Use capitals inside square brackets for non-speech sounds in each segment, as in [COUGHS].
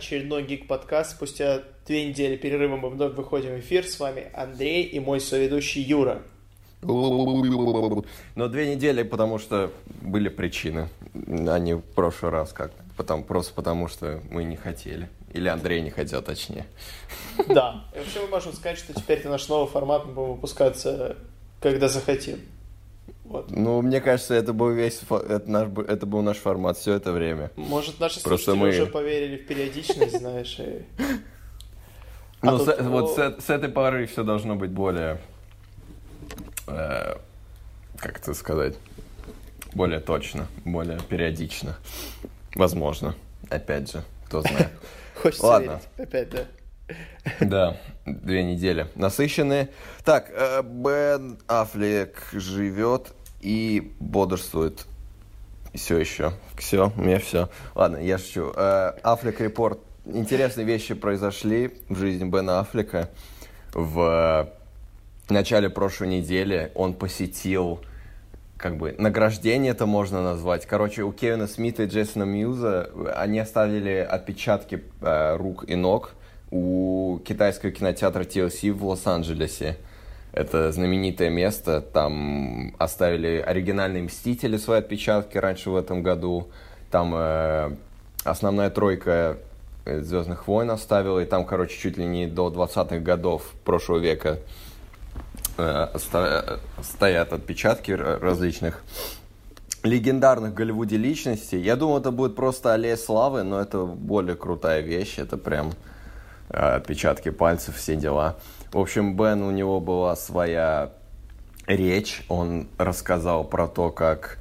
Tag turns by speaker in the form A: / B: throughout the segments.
A: очередной Гик подкаст. Спустя две недели перерыва мы вновь выходим в эфир. С вами Андрей и мой соведущий Юра.
B: Но две недели, потому что были причины, а не в прошлый раз как. Потом, просто потому что мы не хотели. Или Андрей не хотел, точнее.
A: Да. И вообще мы можем сказать, что теперь это наш новый формат, мы будем выпускаться, когда захотим.
B: Вот. Ну, мне кажется, это был весь это, наш, это был наш формат все это время.
A: Может, наши Просто слушатели мы... уже поверили в периодичность, знаешь, и... [LAUGHS]
B: А ну, тут... с, вот с, с этой поры все должно быть более, э, как это сказать, более точно, более периодично. Возможно, опять же, кто знает. [LAUGHS]
A: Хочется Ладно. верить, опять, да. [LAUGHS]
B: Да, две недели. Насыщенные. Так, э, Бен Аффлек живет и бодрствует. Все еще. Все, у меня все. Ладно, я шучу. Э, Аффлек Репорт. Интересные вещи произошли в жизни Бена Аффлека. В начале прошлой недели он посетил как бы награждение это можно назвать. Короче, у Кевина Смита и Джейсона Мьюза они оставили отпечатки э, рук и ног у китайского кинотеатра TLC в Лос-Анджелесе. Это знаменитое место. Там оставили оригинальные «Мстители» свои отпечатки раньше в этом году. Там э, основная тройка э, «Звездных войн» оставила. И там, короче, чуть ли не до 20-х годов прошлого века э, стоят отпечатки различных легендарных в Голливуде личностей. Я думал, это будет просто аллея славы, но это более крутая вещь. Это прям э, отпечатки пальцев, все дела. В общем, Бен, у него была своя речь. Он рассказал про то, как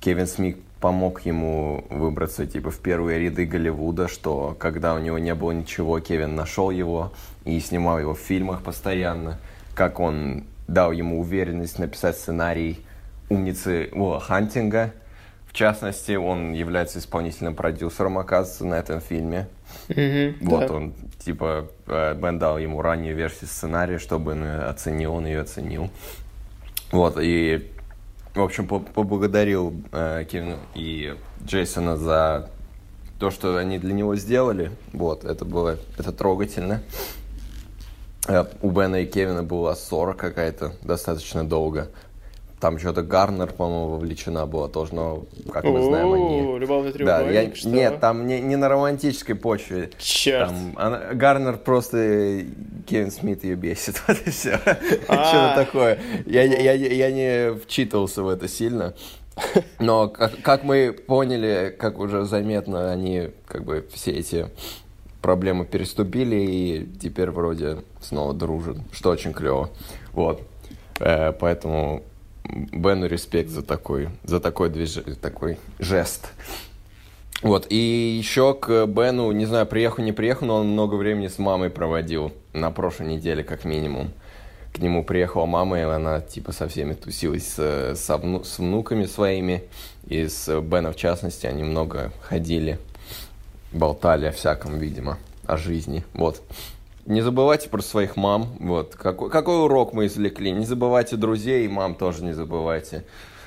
B: Кевин Смит помог ему выбраться типа в первые ряды Голливуда, что когда у него не было ничего, Кевин нашел его и снимал его в фильмах постоянно, как он дал ему уверенность написать сценарий умницы Уилла Хантинга. В частности, он является исполнительным продюсером, оказывается, на этом фильме.
A: Mm-hmm,
B: вот да. он типа, э, Бен дал ему раннюю версию сценария, чтобы он ее оценил, он ее оценил. Вот, и, в общем, поблагодарил э, Кевина и Джейсона за то, что они для него сделали. Вот, это было, это трогательно. Э, у Бена и Кевина была ссора какая-то достаточно долго. Там что-то Гарнер, по-моему, вовлечена была тоже, но, как мы знаем, они...
A: Любовный треугольник, да, я...
B: Нет, там не, не на романтической почве.
A: Черт.
B: Там, она... Гарнер просто... Кевин Смит ее бесит, [LAUGHS] вот и все. А. Что-то такое. Я, я, я не вчитывался в это сильно. Но, как, как мы поняли, как уже заметно, они как бы все эти проблемы переступили и теперь вроде снова дружат, что очень клево. Вот. Э, поэтому Бену респект за такой, за такой, движ... такой жест. Вот, и еще к Бену, не знаю, приехал, не приехал, но он много времени с мамой проводил, на прошлой неделе, как минимум. К нему приехала мама, и она, типа, со всеми тусилась с, со вну, с внуками своими, и с Беном, в частности, они много ходили, болтали о всяком, видимо, о жизни, вот. Не забывайте про своих мам. Вот. Какой, какой урок мы извлекли? Не забывайте друзей, и мам тоже не забывайте.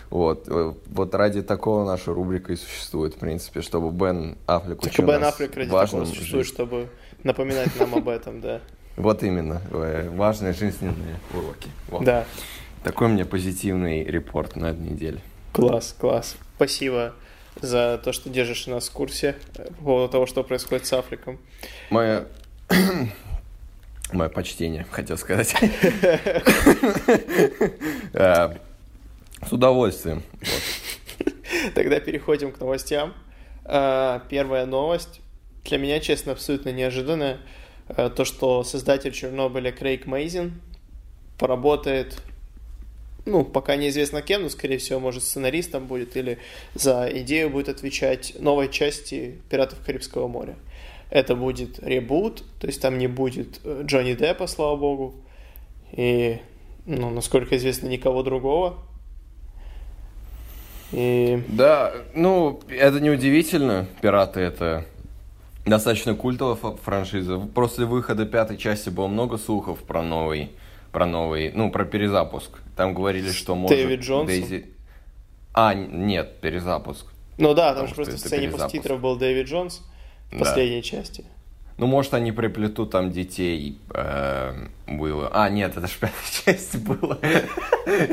B: Вот. Э, вот ради такого наша рубрика и существует, в принципе, чтобы Бен Аффлек учил
A: Бен Аффлек ради такого существует, чтобы напоминать нам об этом, да. [LAUGHS]
B: Вот именно. Э, важные жизненные уроки. Вот.
A: Да.
B: Такой мне позитивный репорт на этой неделе.
A: Класс, класс. Спасибо за то, что держишь нас в курсе по поводу того, что происходит с Африком.
B: Моя Мое почтение, хотел сказать. [LAUGHS] Э, с удовольствием.
A: Тогда переходим к новостям. Э, первая новость. Для меня, честно, абсолютно неожиданная. Э, то, что создатель Чернобыля Крейг Мейзин поработает ну, пока неизвестно кем, но, скорее всего, может, сценаристом будет или за идею будет отвечать новой части «Пиратов Карибского моря» это будет ребут, то есть там не будет э, Джонни Деппа, слава богу, и, ну, насколько известно, никого другого.
B: И... Да, ну, это неудивительно, «Пираты» — это достаточно культовая франшиза. После выхода пятой части было много слухов про новый, про новый, ну, про перезапуск. Там говорили, что может...
A: Дэвид Джонсон?
B: Дейзи... А, нет, перезапуск.
A: Ну да, там же просто в сцене
B: перезапуск.
A: посттитров был Дэвид Джонс в
B: Да.
A: последней части.
B: Ну, может, они приплетут там детей э, Уилла. А, нет, это же пятая [LAUGHS] часть была.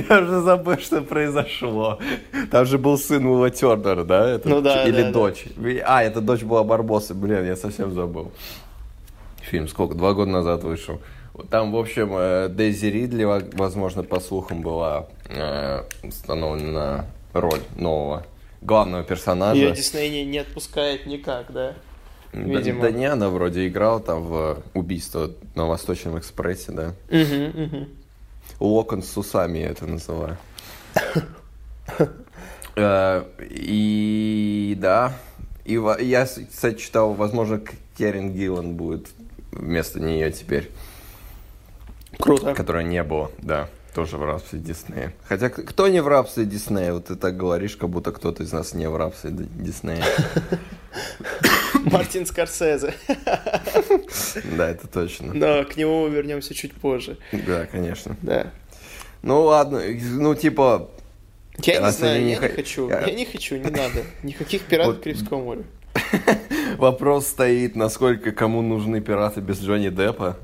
B: Я уже забыл, что произошло. Там же был сын Уилла Тернера, да? Это
A: Ну да,
B: Или
A: да, да.
B: дочь. А, это дочь была Барбоса. Блин, я совсем забыл. Фильм сколько? Два года назад вышел. Там, в общем, э, Дейзи Ридли, во- возможно, по слухам, была э, установлена на роль нового главного персонажа.
A: Ее Дисней не, не отпускает никак, да? Видимо.
B: Да, не, она вроде играла там в «Убийство на Восточном экспрессе», да.
A: Угу, угу.
B: Локон с усами я это называю. [COUGHS] Э, И да, и я, кстати, читал, возможно, Керин Гиллан будет вместо нее теперь,
A: Круто.
B: которой не было, да, тоже в рабстве Диснея. Хотя кто не в рабстве Диснея? Вот ты так говоришь, как будто кто-то из нас не в рабстве Диснея. [LAUGHS]
A: Мартин Скорсезе.
B: Да, это точно.
A: Но к нему мы вернемся чуть позже.
B: Да, конечно.
A: Да.
B: Ну ладно, ну типа,
A: Я не
B: Раз
A: знаю, я не
B: хо-
A: хочу.
B: я-
A: не хочу, не надо. Никаких пиратов. Карибского моря. [LAUGHS]
B: Вопрос стоит, насколько кому нужны пираты без Джонни Деппа.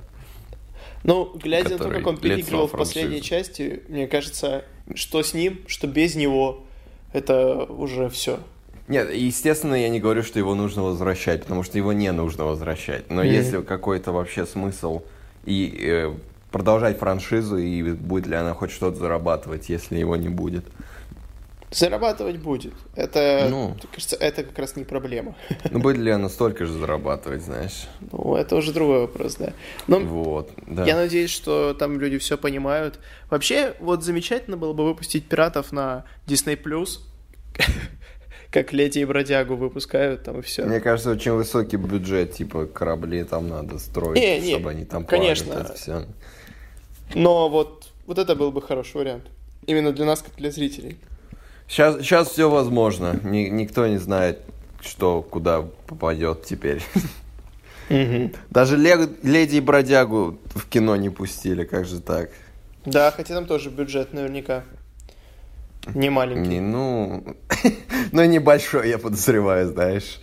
A: Ну, глядя на то, как он переигрывал в последней части, мне кажется, что с ним, что без него, это уже все.
B: Нет, естественно, я не говорю, что его нужно возвращать, потому что его не нужно возвращать. Но
A: Мгм.
B: если какой-то вообще смысл и э, продолжать франшизу, и будет ли она хоть что-то зарабатывать, если его не будет.
A: Зарабатывать будет. Это,
B: Ну.
A: кажется, это как раз не проблема.
B: Ну, будет ли она столько же зарабатывать, знаешь?
A: Ну, это уже другой вопрос, да. Но
B: Вот, да.
A: я надеюсь, что там люди все понимают. Вообще, вот замечательно было бы выпустить пиратов на Disney как Леди и Бродягу выпускают там и все.
B: Мне кажется, очень высокий бюджет, типа корабли там надо строить,
A: Не, не,
B: чтобы они там
A: конечно.
B: плавали, это все.
A: Но вот, вот это был бы хороший вариант. Именно для нас, как для зрителей.
B: Сейчас, сейчас все возможно. Ни- никто не знает, что куда попадет теперь. Даже Ле- Леди и Бродягу в кино не пустили, как же так?
A: Да, хотя там тоже бюджет наверняка не маленький.
B: Не, ну, [LAUGHS] ну небольшой, я подозреваю, знаешь.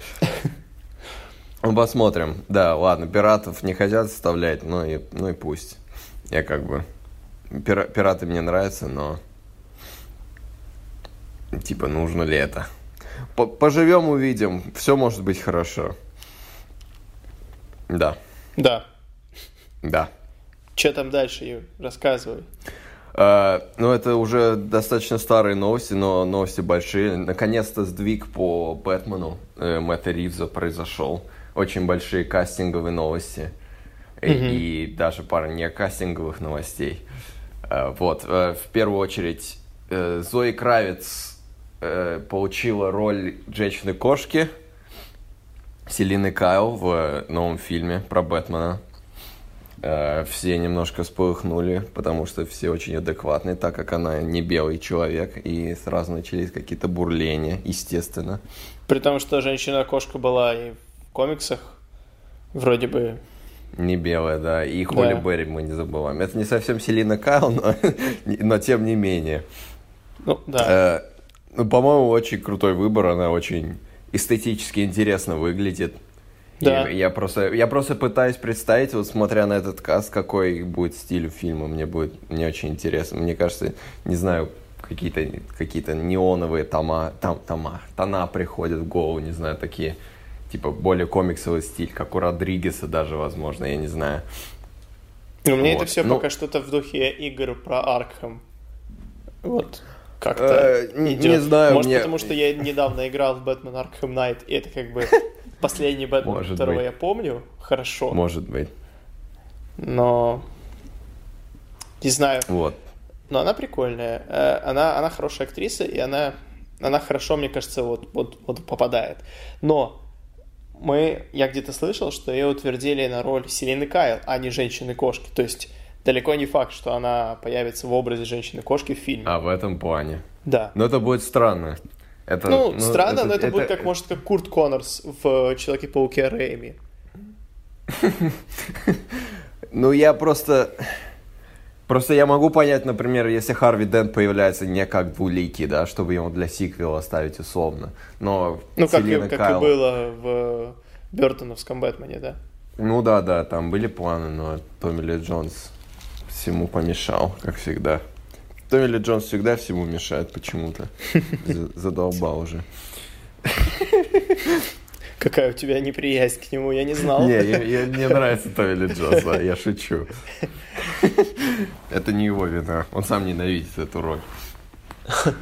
B: Ну, посмотрим. Да, ладно, пиратов не хотят вставлять, ну и, ну и пусть. Я как бы... пира- пираты мне нравятся, но... Типа, нужно ли это? По- Поживем, увидим. Все может быть хорошо. Да,
A: Да.
B: да.
A: Что там дальше, Юр? Рассказывай.
B: Э, Ну, это уже достаточно старые новости, но новости большие. Наконец-то сдвиг по Бэтмену э, Мэтта Ривза произошел. Очень большие кастинговые новости. И,
A: Мгм.
B: и даже пара не кастинговых новостей. Вот, в первую очередь, Зои Кравец получила роль женщины-кошки Селины Кайл в новом фильме про Бэтмена. Э, Все немножко вспыхнули, потому что все очень адекватные, так как она не белый человек, и сразу начались какие-то бурления, естественно.
A: При том, что женщина-кошка была и в комиксах, вроде бы...
B: Не белая, да, и Холли
A: Да.
B: Берри мы не забываем. Это не совсем Селина Кайл, но, [LAUGHS] но тем не менее.
A: Ну, да.
B: Э, Ну, по-моему, очень крутой выбор, она очень эстетически интересно выглядит. И
A: Да.
B: я просто, я просто пытаюсь представить, вот смотря на этот каст, какой будет стиль у фильма. Мне будет, мне очень интересно. Мне кажется, не знаю, какие-то какие неоновые тома, там, тома, тона приходят в голову, не знаю, такие, типа, более комиксовый стиль, как у Родригеса даже, возможно, я не знаю.
A: Но мне
B: вот.
A: это все
B: Ну-
A: пока что-то в духе игр про Аркхем. Вот. Как-то
B: Э, не-
A: идет.
B: не знаю,
A: Может,
B: мне-
A: потому что я недавно играл в Бэтмен Аркхем Найт, и это как бы [LAUGHS] последний Бэтмен,
B: Может
A: которого
B: быть.
A: я помню. Хорошо.
B: Может быть.
A: Но... Не знаю.
B: Вот.
A: Но она прикольная. Э, Она, она хорошая актриса, и она, она хорошо, мне кажется, вот, вот, вот попадает. Но мы, я где-то слышал, что ее утвердили на роль Селины Кайл, а не женщины-кошки. То есть далеко не факт, что она появится в образе женщины-кошки в фильме.
B: А в этом плане.
A: Да.
B: Но это будет странно. Это,
A: Ну, странно, но это, будет как, может, как Курт Коннорс в Человеке-пауке Рэйми. [LAUGHS]
B: Ну, я просто... Просто я могу понять, например, если Харви Дент появляется не как двуликий, да, чтобы ему для сиквела оставить условно. Но
A: Ну, как, и,
B: Селина
A: как
B: Кайл-
A: и было в Бертоновском Бэтмене, да?
B: Ну да, да, там были планы, но Томми Ли Джонс всему помешал, как всегда. Томми Ли Джонс всегда всему мешает почему-то. За- Задолбал уже.
A: Какая у тебя неприязнь к нему, я не знал.
B: Не, я- я- мне нравится Томми Ли Джонс, да, я шучу. Это не его вина, он сам ненавидит эту роль.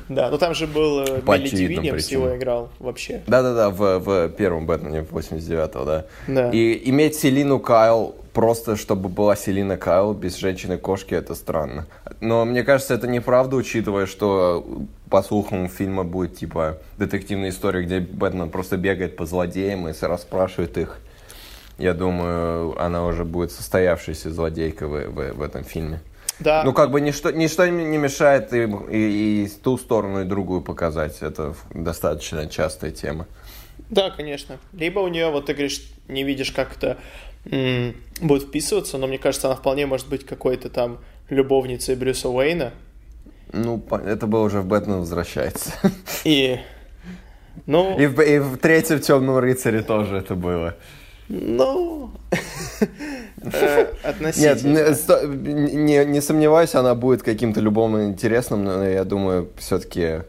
A: Да, ну там же был Билли
B: очевидным
A: Уильямс, его играл вообще.
B: Да-да-да, в, в первом Бэтмене 89-го, да.
A: Да.
B: И иметь Селину Кайл просто, чтобы была Селина Кайл без женщины-кошки, это странно. Но мне кажется, это неправда, учитывая, что по слухам фильма будет типа детективная история, где Бэтмен просто бегает по злодеям и расспрашивает их. Я думаю, она уже будет состоявшейся злодейка в, в- в этом фильме.
A: Да,
B: Ну, как бы ничто, ничто не мешает и, и, и ту сторону, и другую показать. Это достаточно частая тема.
A: да, конечно. Либо у нее, вот ты говоришь, не видишь, как это м, будет вписываться, но мне кажется, она вполне может быть какой-то там любовницей Брюса Уэйна.
B: Ну, это было уже в Бэтмен возвращается.
A: И, ну,
B: И в, и в третьем Темном рыцаре тоже это было.
A: ну, э,
B: Нет,
A: относительно.
B: не, сто- не, не сомневаюсь, она будет каким-то любовно интересным, но я думаю, все-таки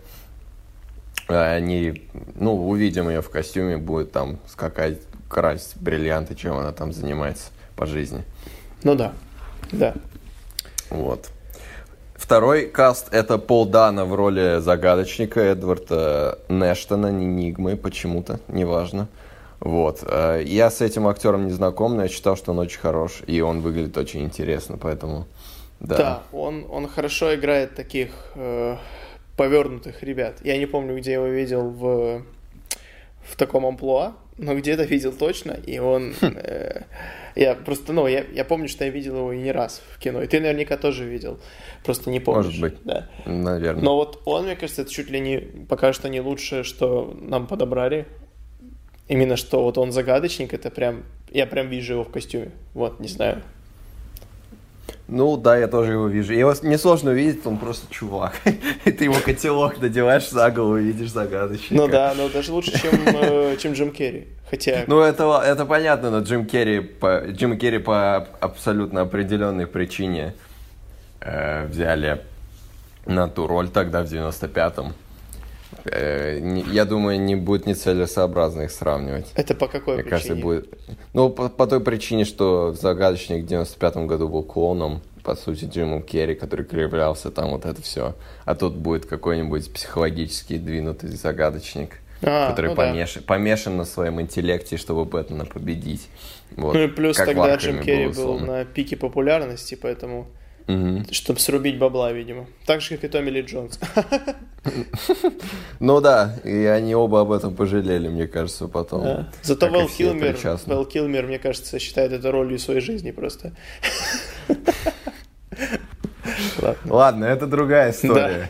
B: они, ну, увидим ее в костюме, будет там скакать, красть бриллианты, чем она там занимается по жизни.
A: Ну да, да.
B: Вот. Второй каст это Пол Дана в роли загадочника Эдварда Нештона, не Нигмы, почему-то, неважно. Вот. Э, Я с этим актером не знаком, но я читал, что он очень хорош, и он выглядит очень интересно, поэтому... Да.
A: Да, он, он хорошо играет таких э, повернутых ребят. Я не помню, где я его видел в, в таком амплуа, но где-то видел точно, и он... э, я просто, ну, я, я помню, что я видел его и не раз в кино, и ты наверняка тоже видел, просто не помнишь.
B: Может быть.
A: Да.
B: Наверное.
A: Но вот он, мне кажется, это чуть ли не пока что не лучшее, что нам подобрали. Именно что вот он загадочник, это прям... Я прям вижу его в костюме. Вот, не знаю.
B: Ну да, я тоже его вижу. Его несложно увидеть, он просто чувак. [LAUGHS] И ты его котелок надеваешь за голову и видишь загадочника.
A: Ну да, но даже лучше, чем, [LAUGHS] э, чем Джим Керри. Хотя...
B: Ну, это, это понятно, но Джим Керри по, Джим Керри по абсолютно определенной причине э, взяли на ту роль тогда, в 95-м. Э, я думаю, не будет нецелесообразно их сравнивать.
A: Это по какой
B: Мне
A: причине?
B: кажется, будет... Ну, по, по той причине, что Загадочник в 95-м году был клоном, по сути, Джимом Керри, который кривлялся, там вот это все. А тут будет какой-нибудь психологически двинутый Загадочник,
A: А,
B: который
A: ну да.
B: помеш- помешан на своем интеллекте, чтобы Бэтмена победить. Вот.
A: Ну и плюс
B: Как
A: тогда Джим Керри был
B: условно.
A: на пике популярности, поэтому...
B: Мгм.
A: Чтобы срубить бабла, видимо. Так же, как и Томми Ли Джонс.
B: Ну да, и они оба об этом пожалели, мне кажется, потом.
A: Да. Зато Вэл Килмер. Вэл Килмер, мне кажется, считает это ролью своей жизни просто. Ладно.
B: Ладно, это другая история.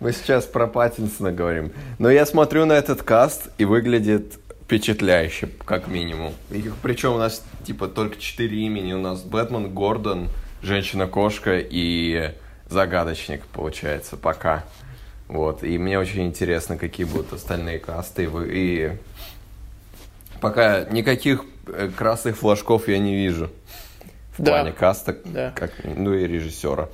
B: Мы сейчас про Паттинсона говорим. Но я смотрю на этот каст, и выглядит впечатляюще, как минимум. И причем у нас, типа, только четыре имени. У нас Бэтмен, Гордон, Женщина-кошка и Загадочник, получается, пока. Вот, и мне очень интересно, какие будут остальные касты. И пока никаких э, красных флажков я не вижу. В
A: Да.
B: плане каста,
A: Да.
B: как, ну и режиссера.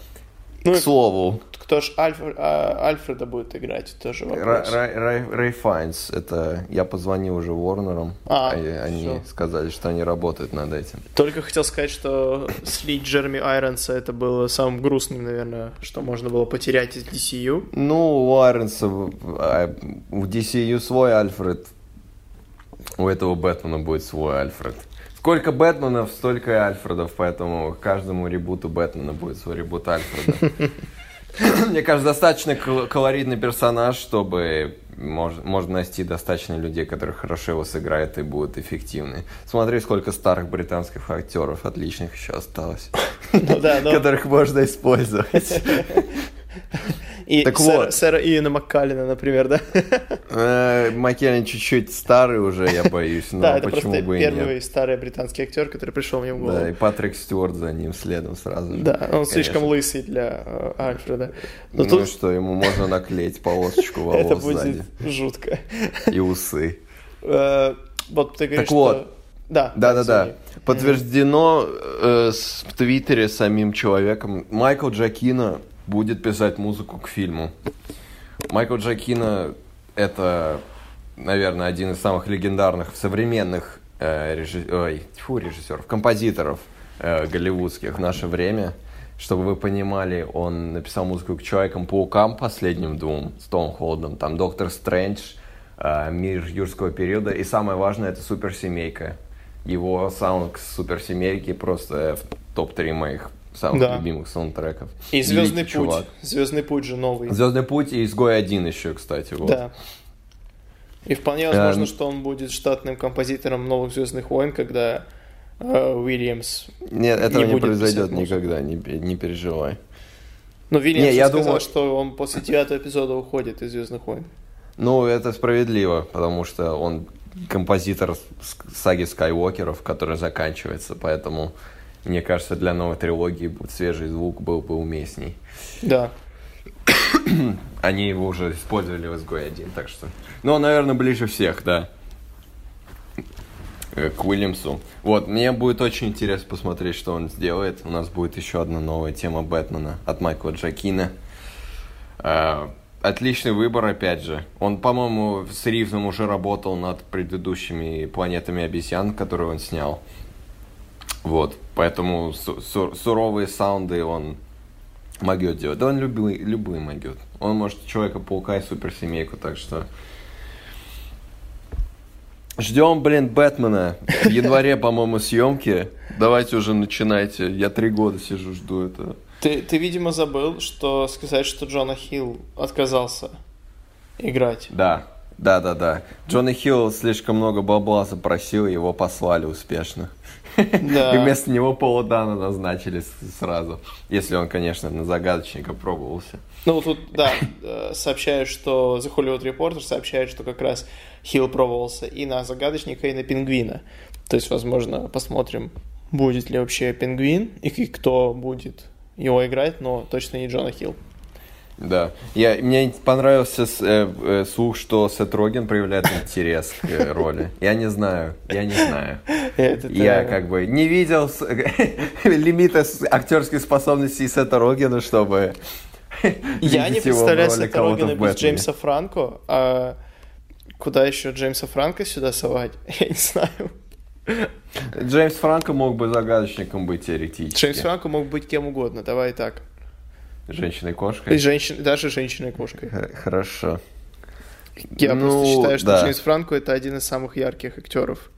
A: Ну
B: К слову,
A: кто ж Альф- а, Альфреда будет играть, тоже вопрос.
B: Рай, Рай- Рэй Файнс, это я позвонил уже Ворнерам,
A: А,
B: и они
A: всё.
B: сказали, что они работают над этим.
A: Только хотел сказать, что слить Джереми Айронса это было самым грустным, наверное, что можно было потерять из DCU.
B: Ну, у Айронса в- а, в DCU свой Альфред, у этого Бэтмена будет свой Альфред. Сколько Бэтменов, столько и Альфредов, поэтому каждому ребуту Бэтмена будет свой ребут Альфреда. [LAUGHS] [LAUGHS] Мне кажется, достаточно кол- колоритный персонаж, чтобы мож- можно найти достаточно людей, которые хорошо его сыграют и будут эффективны. Смотри, сколько старых британских актеров отличных еще осталось,
A: Ну но [LAUGHS]
B: которых можно использовать. [LAUGHS]
A: И
B: Так
A: сэра,
B: вот.
A: сэра Иена Маккалина, например, да? [LAUGHS]
B: Э, Маккеллен чуть-чуть старый уже, я боюсь, но
A: да, это
B: почему
A: просто
B: бы
A: первый
B: нет.
A: старый британский актер, который пришел мне в голову.
B: Да, и Патрик Стюарт за ним следом сразу же.
A: Да, он слишком
B: Конечно.
A: лысый для э, Альфреда. Но
B: Ну
A: тут
B: что, ему можно наклеить полосочку [LAUGHS]
A: это
B: волос
A: будет
B: сзади.
A: жутко.
B: И усы.
A: Э, Вот ты говоришь,
B: Так вот.
A: что... Да,
B: Да-да-да.
A: извини.
B: Подтверждено э, в Твиттере самим человеком. Майкл Джакина будет писать музыку к фильму. Майкл Джакина это, наверное, один из самых легендарных современных э, режи- ой, тьфу, режиссеров, композиторов э, голливудских в наше время. Чтобы вы понимали, он написал музыку к Человекам-паукам последним двум, с Том Холдом. Там Доктор Стрэндж, э, Мир юрского периода. И самое важное, это Суперсемейка. Его саунд к Суперсемейке просто в топ-3 моих самых
A: Да.
B: любимых саундтреков.
A: И Звездный
B: Великий
A: путь.
B: чувак.
A: Звездный путь же новый.
B: Звездный путь и Изгой один еще, кстати. Вот.
A: Да. И вполне возможно,
B: Эм.
A: что он будет штатным композитором новых Звездных войн, когда э, Уильямс.
B: Нет, этого
A: Не
B: не, произойдет никогда, не, не переживай.
A: Ну, Уильямс
B: Не, я
A: сказал,
B: думаю-
A: что он после девятого эпизода уходит из Звездных войн.
B: Ну, это справедливо, потому что он композитор саги Скайуокеров, которая заканчивается, поэтому, мне кажется, для новой трилогии свежий звук был бы уместней.
A: Да. [CLEARS THROAT]
B: Они его уже использовали в изгой один, так что... Ну, он, наверное, ближе всех, да. Э, К Уильямсу. Вот, мне будет очень интересно посмотреть, что он сделает. У нас будет еще одна новая тема Бэтмена от Майкла Джакина. Э, Отличный выбор, опять же. Он, по-моему, с Ривзом уже работал над предыдущими планетами обезьян, которые он снял. Вот, поэтому су- су- суровые саунды он могет делать. Да он любые, любые могет. Он может Человека-паука и суперсемейку, так что... Ждем, блин, Бэтмена. В январе, [LAUGHS] по-моему, съемки. Давайте уже начинайте. Я три года сижу, жду это.
A: Ты, ты, видимо, забыл, что сказать, что Джона Хилл отказался играть.
B: Да, да, да, да. Джонни Хилл слишком много бабла запросил, его послали успешно.
A: Да.
B: И вместо него Пола Дана назначили сразу. Если он, конечно, на загадочника пробовался.
A: Ну, тут, да, э, сообщают, что The Hollywood Reporter сообщает, что как раз Хилл пробовался и на Загадочника, и на Пингвина. То есть, возможно, посмотрим, будет ли вообще Пингвин и кто будет его играть, но точно не Джона Хилл.
B: Да. Я, мне понравился с- э, э, слух, что Сет Роген проявляет интерес к э, роли. Я не знаю, я не знаю. Я как бы не видел [LAUGHS] лимита с- актерской способности Сета Рогена, чтобы
A: Я не представляю Сета Рогена без. Джеймса Франко, а куда еще Джеймса Франко сюда совать? [LAUGHS] Я не знаю.
B: Джеймс Франко мог бы загадочником быть теоретически.
A: Джеймс Франко мог быть кем угодно, давай так. И
B: Женщиной-кошкой.
A: женщин, даже женщиной-кошкой.
B: Хорошо.
A: Я
B: Ну,
A: просто считаю, что
B: да.
A: Джеймс Франко это один из самых ярких актеров.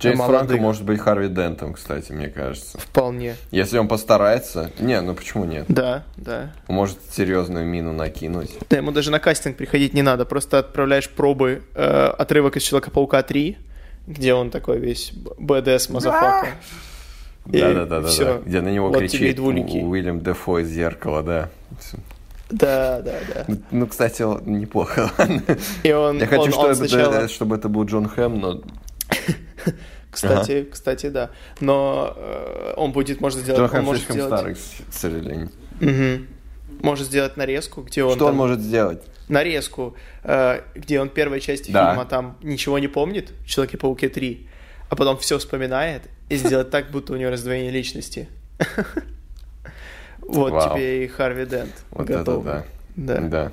B: Джеймс. Франко может быть Харви Дентом, кстати, мне кажется.
A: Вполне.
B: Если он постарается... Не, ну почему нет?
A: Да, да.
B: Он может серьезную мину накинуть.
A: Да, ему даже на кастинг приходить не надо, просто отправляешь пробы, э, отрывок из Человека-паука 3, где он такой весь badass motherfucker.
B: Да-да-да,
A: всё.
B: где на него
A: Вот
B: кричит Уильям Дефо из зеркала, да.
A: Да, да, да.
B: Ну, Ну, кстати, неплохо.
A: И он,
B: Я хочу,
A: он-
B: чтобы,
A: он
B: это,
A: сначала...
B: чтобы это был Джон Хэм, но [LAUGHS]
A: Кстати, кстати, да. Но э, он будет, может сделать...
B: Джон
A: он
B: Хэм
A: может
B: слишком
A: сделать-
B: старый, к сожалению.
A: Мгм. Может сделать нарезку, где он
B: Что он
A: там-
B: может сделать?
A: нарезку, э, где он первой части
B: Да.
A: фильма там ничего не помнит, в Человеке-пауке 3, а потом все вспоминает и сделать так, будто у него раздвоение личности. [LAUGHS] Вот
B: Вау.
A: тебе и Харви Дент.
B: Вот
A: готов.
B: это
A: Да.
B: да. Да.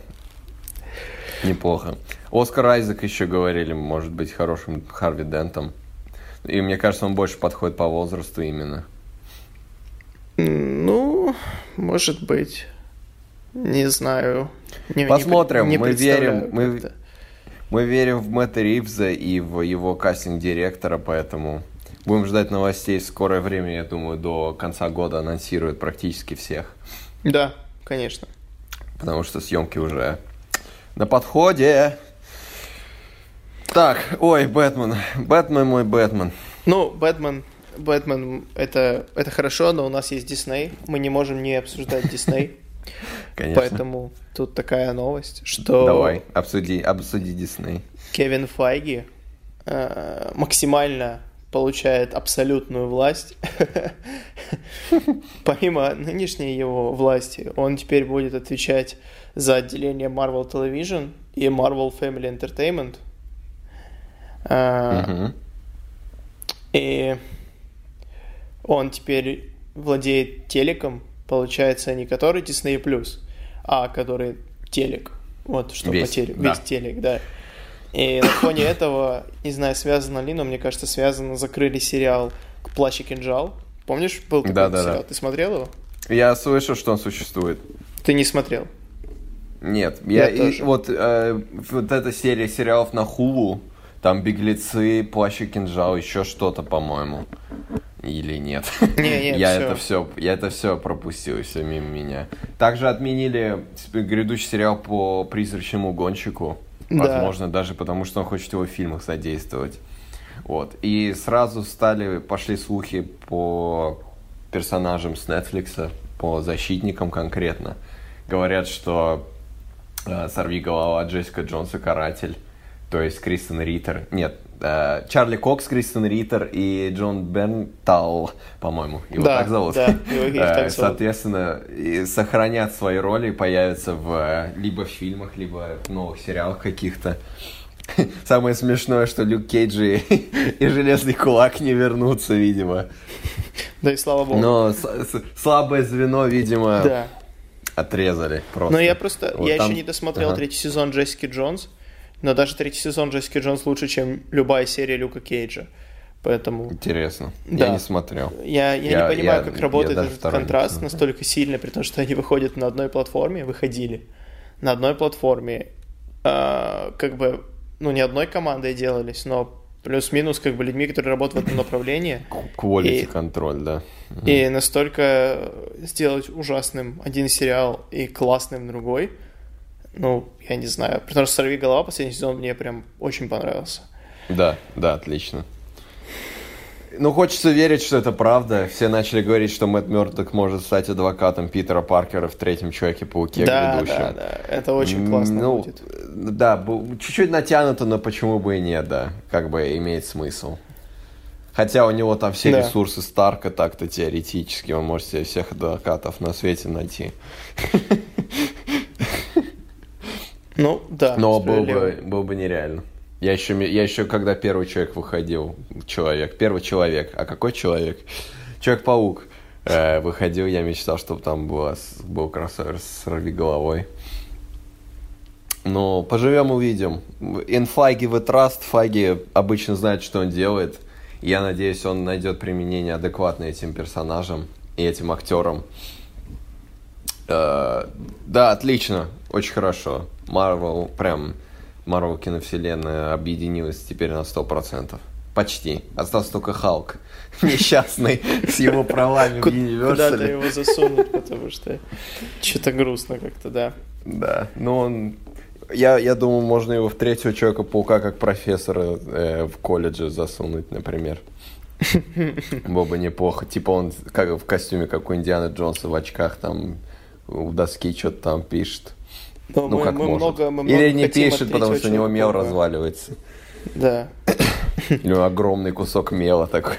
B: Неплохо. Оскар Айзек еще говорили, может быть хорошим Харви Дентом. И мне кажется, он больше подходит по возрасту именно.
A: Ну, может быть. Не знаю. Не- не
B: Посмотрим,
A: пре- не
B: мы верим, мы-. Мы верим в Мэтта Ривза и в его кастинг-директора, поэтому будем ждать новостей в скорое время, я думаю, до конца года анонсируют практически всех.
A: Да, конечно.
B: Потому что съемки уже на подходе. Так, ой, Бэтмен. Бэтмен мой Бэтмен.
A: Ну, Бэтмен, Бэтмен это, это хорошо, но у нас есть Дисней. Мы не можем не обсуждать Дисней. [LAUGHS]
B: Конечно.
A: Поэтому тут такая новость, что
B: Давай, обсуди, обсуди Дисней.
A: Кевин Файги э, максимально получает абсолютную власть. [LAUGHS] Помимо нынешней его власти, он теперь будет отвечать за отделение Marvel Television и Marvel Family Entertainment.
B: Мгм.
A: И он теперь владеет телеком, получается, не который Disney+, а который телек. Вот, что
B: Весь,
A: по телеку.
B: да.
A: Весь телек, да. И на фоне этого, не знаю, связано ли, но мне кажется, связано, закрыли сериал «Плащ и кинжал». Помнишь, был такой
B: Да-да-да.
A: сериал? Ты смотрел его?
B: Я слышал, что он существует.
A: Ты не смотрел.
B: Нет, я,
A: Я
B: и
A: тоже.
B: вот э, вот эта серия сериалов на Хулу, там беглецы, плащ и кинжал, еще что-то, по-моему. Или нет?
A: Не, не,
B: я
A: всё.
B: это все, я это все пропустил, все мимо меня. Также отменили грядущий сериал по призрачному гонщику. Возможно, даже потому, что он хочет его в фильмах задействовать. Вот. И сразу стали, пошли слухи по персонажам с Netflix, по защитникам конкретно. Говорят, что э, сорви голова Джессика Джонс и каратель. То есть Кристен Риттер. Нет, Чарли Кокс, Кристен Риттер и Джон Бернтал, по-моему. Его
A: Да,
B: так зовут.
A: да, его
B: Э,
A: так зовут.
B: Соответственно, и сохранят свои роли и появятся в, э, либо в фильмах, либо в новых сериалах каких-то. [LAUGHS] Самое смешное, что Люк Кейдж и, [LAUGHS] и Железный Кулак не вернутся, видимо.
A: Да и слава богу.
B: Но с- с- слабое звено, видимо,
A: Да.
B: отрезали просто.
A: Но я просто,
B: Вот
A: я
B: там-
A: еще не досмотрел
B: Ага.
A: третий сезон Джессики Джонс, но даже третий сезон Джессики Джонс лучше, чем любая серия Люка Кейджа. Поэтому
B: Интересно.
A: Да.
B: Я не смотрел.
A: я, я,
B: Я-
A: не понимаю,
B: я-
A: как работает этот контраст настолько сильно, при том, что они выходят на одной платформе, выходили на одной платформе, а, как бы, ну, не одной командой делались, но плюс-минус, как бы, людьми, которые работают в этом направлении.
B: Quality
A: И-
B: контроль, да.
A: И настолько сделать ужасным один сериал и классным другой, ну, я не знаю. Потому что «Сорви голова» последний сезон мне прям очень понравился.
B: Да, да, отлично. Ну, хочется верить, что это правда. Все начали говорить, что Мэтт Мёрдок может стать адвокатом Питера Паркера в третьем Человеке-пауке
A: да,
B: грядущем.
A: да, да. Это очень классно
B: ну,
A: будет.
B: Да, чуть-чуть натянуто, но почему бы и нет, да. Как бы имеет смысл. Хотя у него там все
A: Да.
B: ресурсы Старка, так-то теоретически он может себе всех адвокатов на свете найти. [LAUGHS]
A: Ну, да.
B: Но было бы, было бы нереально. Я еще, я еще, когда первый человек выходил, человек, первый человек, а какой человек? Человек-паук э, выходил, я мечтал, чтобы там было, был кроссовер с головой. Ну, поживем увидим. Файги we trust. Файги обычно знает, что он делает. Я надеюсь, он найдет применение адекватное этим персонажам и этим актерам. Э, да, отлично, очень хорошо. Марвел, прям, Марвел киновселенная объединилась теперь на 100%. Почти. Остался только Халк. [LAUGHS] Несчастный, [LAUGHS] с его правами в
A: Ку- Куда-то
B: Universal.
A: его засунуть, потому что что-то грустно как-то, да.
B: Да, ну он... Я, я думаю, можно его в третьего Человека-паука как профессора э, в колледже засунуть, например. [LAUGHS] Было бы неплохо. Типа он как в костюме, как у Индианы Джонса в очках, там у доски что-то там пишет.
A: Но
B: Ну,
A: мы,
B: как
A: мы
B: может.
A: много, мы
B: Или
A: много
B: не пишет, потому что у него мел
A: Человека-паука.
B: разваливается.
A: Да.
B: Или огромный кусок мела такой.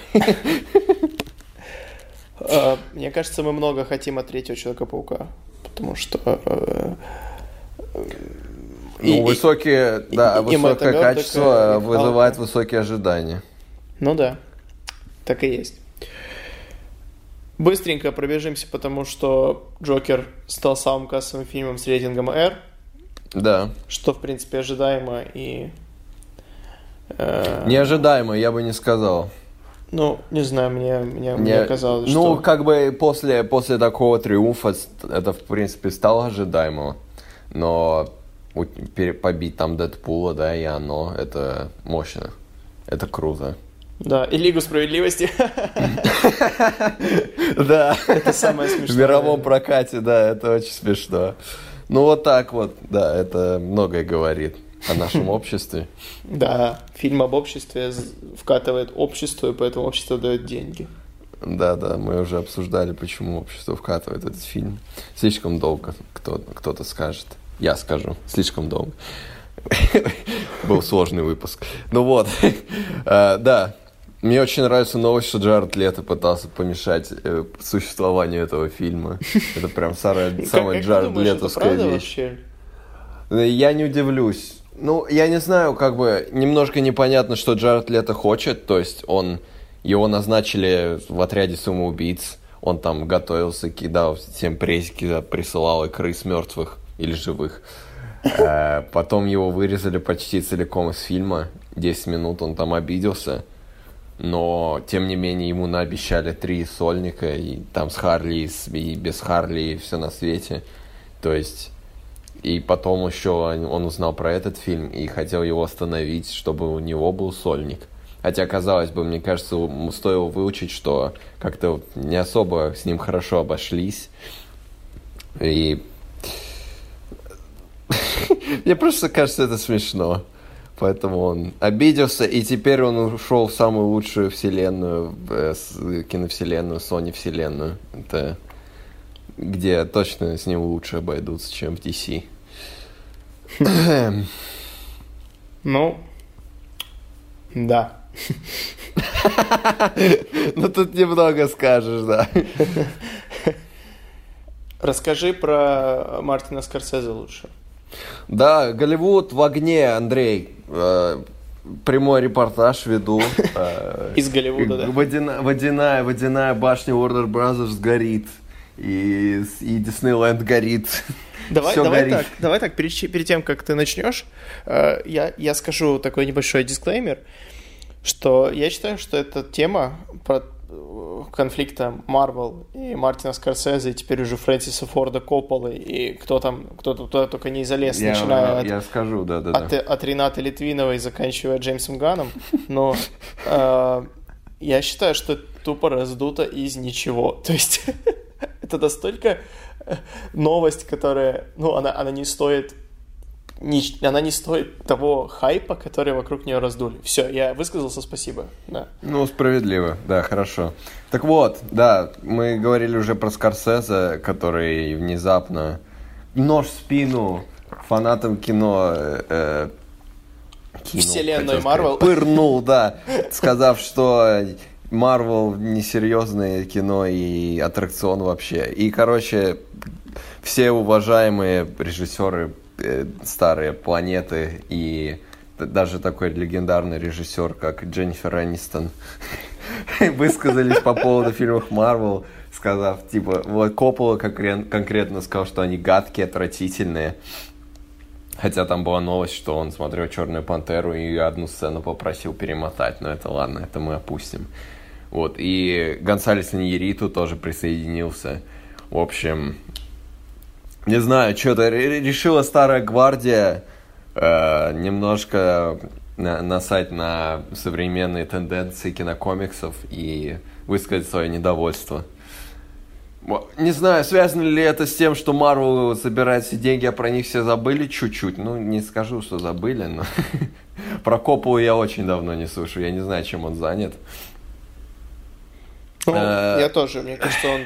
A: А, Мне кажется, мы много хотим от третьего Человека-паука. Потому что... э, и-
B: Ну,
A: и-
B: высокие, да,
A: и- и Мэтта
B: высокое качество
A: и
B: вызывает высокие ожидания.
A: Ну да, так и есть. Быстренько пробежимся, потому что Джокер стал самым кассовым фильмом с рейтингом R,
B: Да.
A: что, в принципе, ожидаемо и... э,
B: Неожидаемо, я бы не сказал.
A: Ну, не знаю, мне, мне,
B: Не-
A: мне казалось,
B: ну,
A: что...
B: как бы после, после такого триумфа это, в принципе, стало ожидаемо. Но побить там Дэдпула, да, и оно, это мощно. Это круто.
A: Да, и Лигу Справедливости.
B: Да.
A: Это самое
B: В
A: смешное.
B: мировом прокате, да, это очень смешно. Ну, вот так вот, да, это многое говорит о нашем обществе.
A: Да, фильм об обществе вкатывает общество, и поэтому общество дает деньги.
B: Да, да, мы уже обсуждали, почему общество вкатывает этот фильм. Слишком долго, кто, кто-то скажет. Я скажу, слишком долго. [LAUGHS] Был сложный выпуск. Ну вот, [LAUGHS] э, да, мне очень нравится новость, что Джаред Лето пытался помешать э, существованию этого фильма. [LAUGHS] Это прям самая, самая Джаред Летовская вещь. Я не удивлюсь. Ну, я не знаю, как бы немножко непонятно, что Джаред Лето хочет. То есть он его назначили в отряде самоубийц. Он там готовился, кидал всем прессики, присылал икры с мертвых или живых. Э, потом его вырезали почти целиком из фильма. 10 минут он там обиделся но тем не менее ему наобещали три сольника, и там с Харли, и без Харли, и все на свете. То есть, и потом еще он узнал про этот фильм и хотел его остановить, чтобы у него был сольник. Хотя, казалось бы, мне кажется, стоило выучить, что как-то не особо с ним хорошо обошлись. И [LAUGHS] мне просто кажется, это смешно. Поэтому он обиделся, и теперь он ушел в самую лучшую вселенную, э, киновселенную, Sony вселенную. Это где точно с ним лучше обойдутся, чем в DC.
A: Ну, да. [LAUGHS]
B: Ну, тут немного скажешь, да.
A: Расскажи про Мартина Скорсезе лучше.
B: Да, Голливуд в огне, Андрей. Э, прямой репортаж веду. [LAUGHS]
A: Э, Из Голливуда, да.
B: Водяная, водяная, водяная башня Warner Brothers горит. И, и Disneyland горит. [LAUGHS]
A: Давай, давай горит. так, давай так, перед, перед тем, как ты начнешь, э, я, я скажу такой небольшой дисклеймер, что я считаю, что эта тема про конфликта Марвел и Мартина Скорсезе, и теперь уже Фрэнсиса Форда Копполы, и кто там, кто туда только не залез,
B: я,
A: начиная
B: я от, скажу, да, да,
A: от,
B: да.
A: от Рената Литвиновой, заканчивая Джеймсом Ганом, но э, я считаю, что тупо раздуто из ничего. [LAUGHS] То есть это настолько новость, которая, ну, она, она не стоит не, она не стоит того хайпа, который вокруг нее раздули. Все, я высказался, спасибо. Да.
B: Ну, справедливо, да, хорошо. Так вот, да, мы говорили уже про Скорсезе, который внезапно нож в спину фанатам кино э, э
A: кинул, Вселенной Марвел.
B: Пырнул, да, сказав, что Марвел несерьезное кино и аттракцион вообще. И, короче, все уважаемые режиссеры старые планеты и даже такой легендарный режиссер, как Дженнифер Энистон, [LAUGHS] высказались по поводу фильмов Марвел, сказав, типа, вот Коппола конкретно сказал, что они гадкие, отвратительные. Хотя там была новость, что он смотрел «Черную пантеру» и одну сцену попросил перемотать, но это ладно, это мы опустим. Вот, и Гонсалес Ньериту тоже присоединился. В общем, не знаю, что-то решила старая гвардия э, немножко на, насать на современные тенденции кинокомиксов и высказать свое недовольство. Не знаю, связано ли это с тем, что Марвел собирает все деньги, а про них все забыли чуть-чуть. Ну, не скажу, что забыли, но [LAUGHS] про Копполу я очень давно не слышу. Я не знаю, чем он занят.
A: Ну, э, я тоже. Мне кажется, он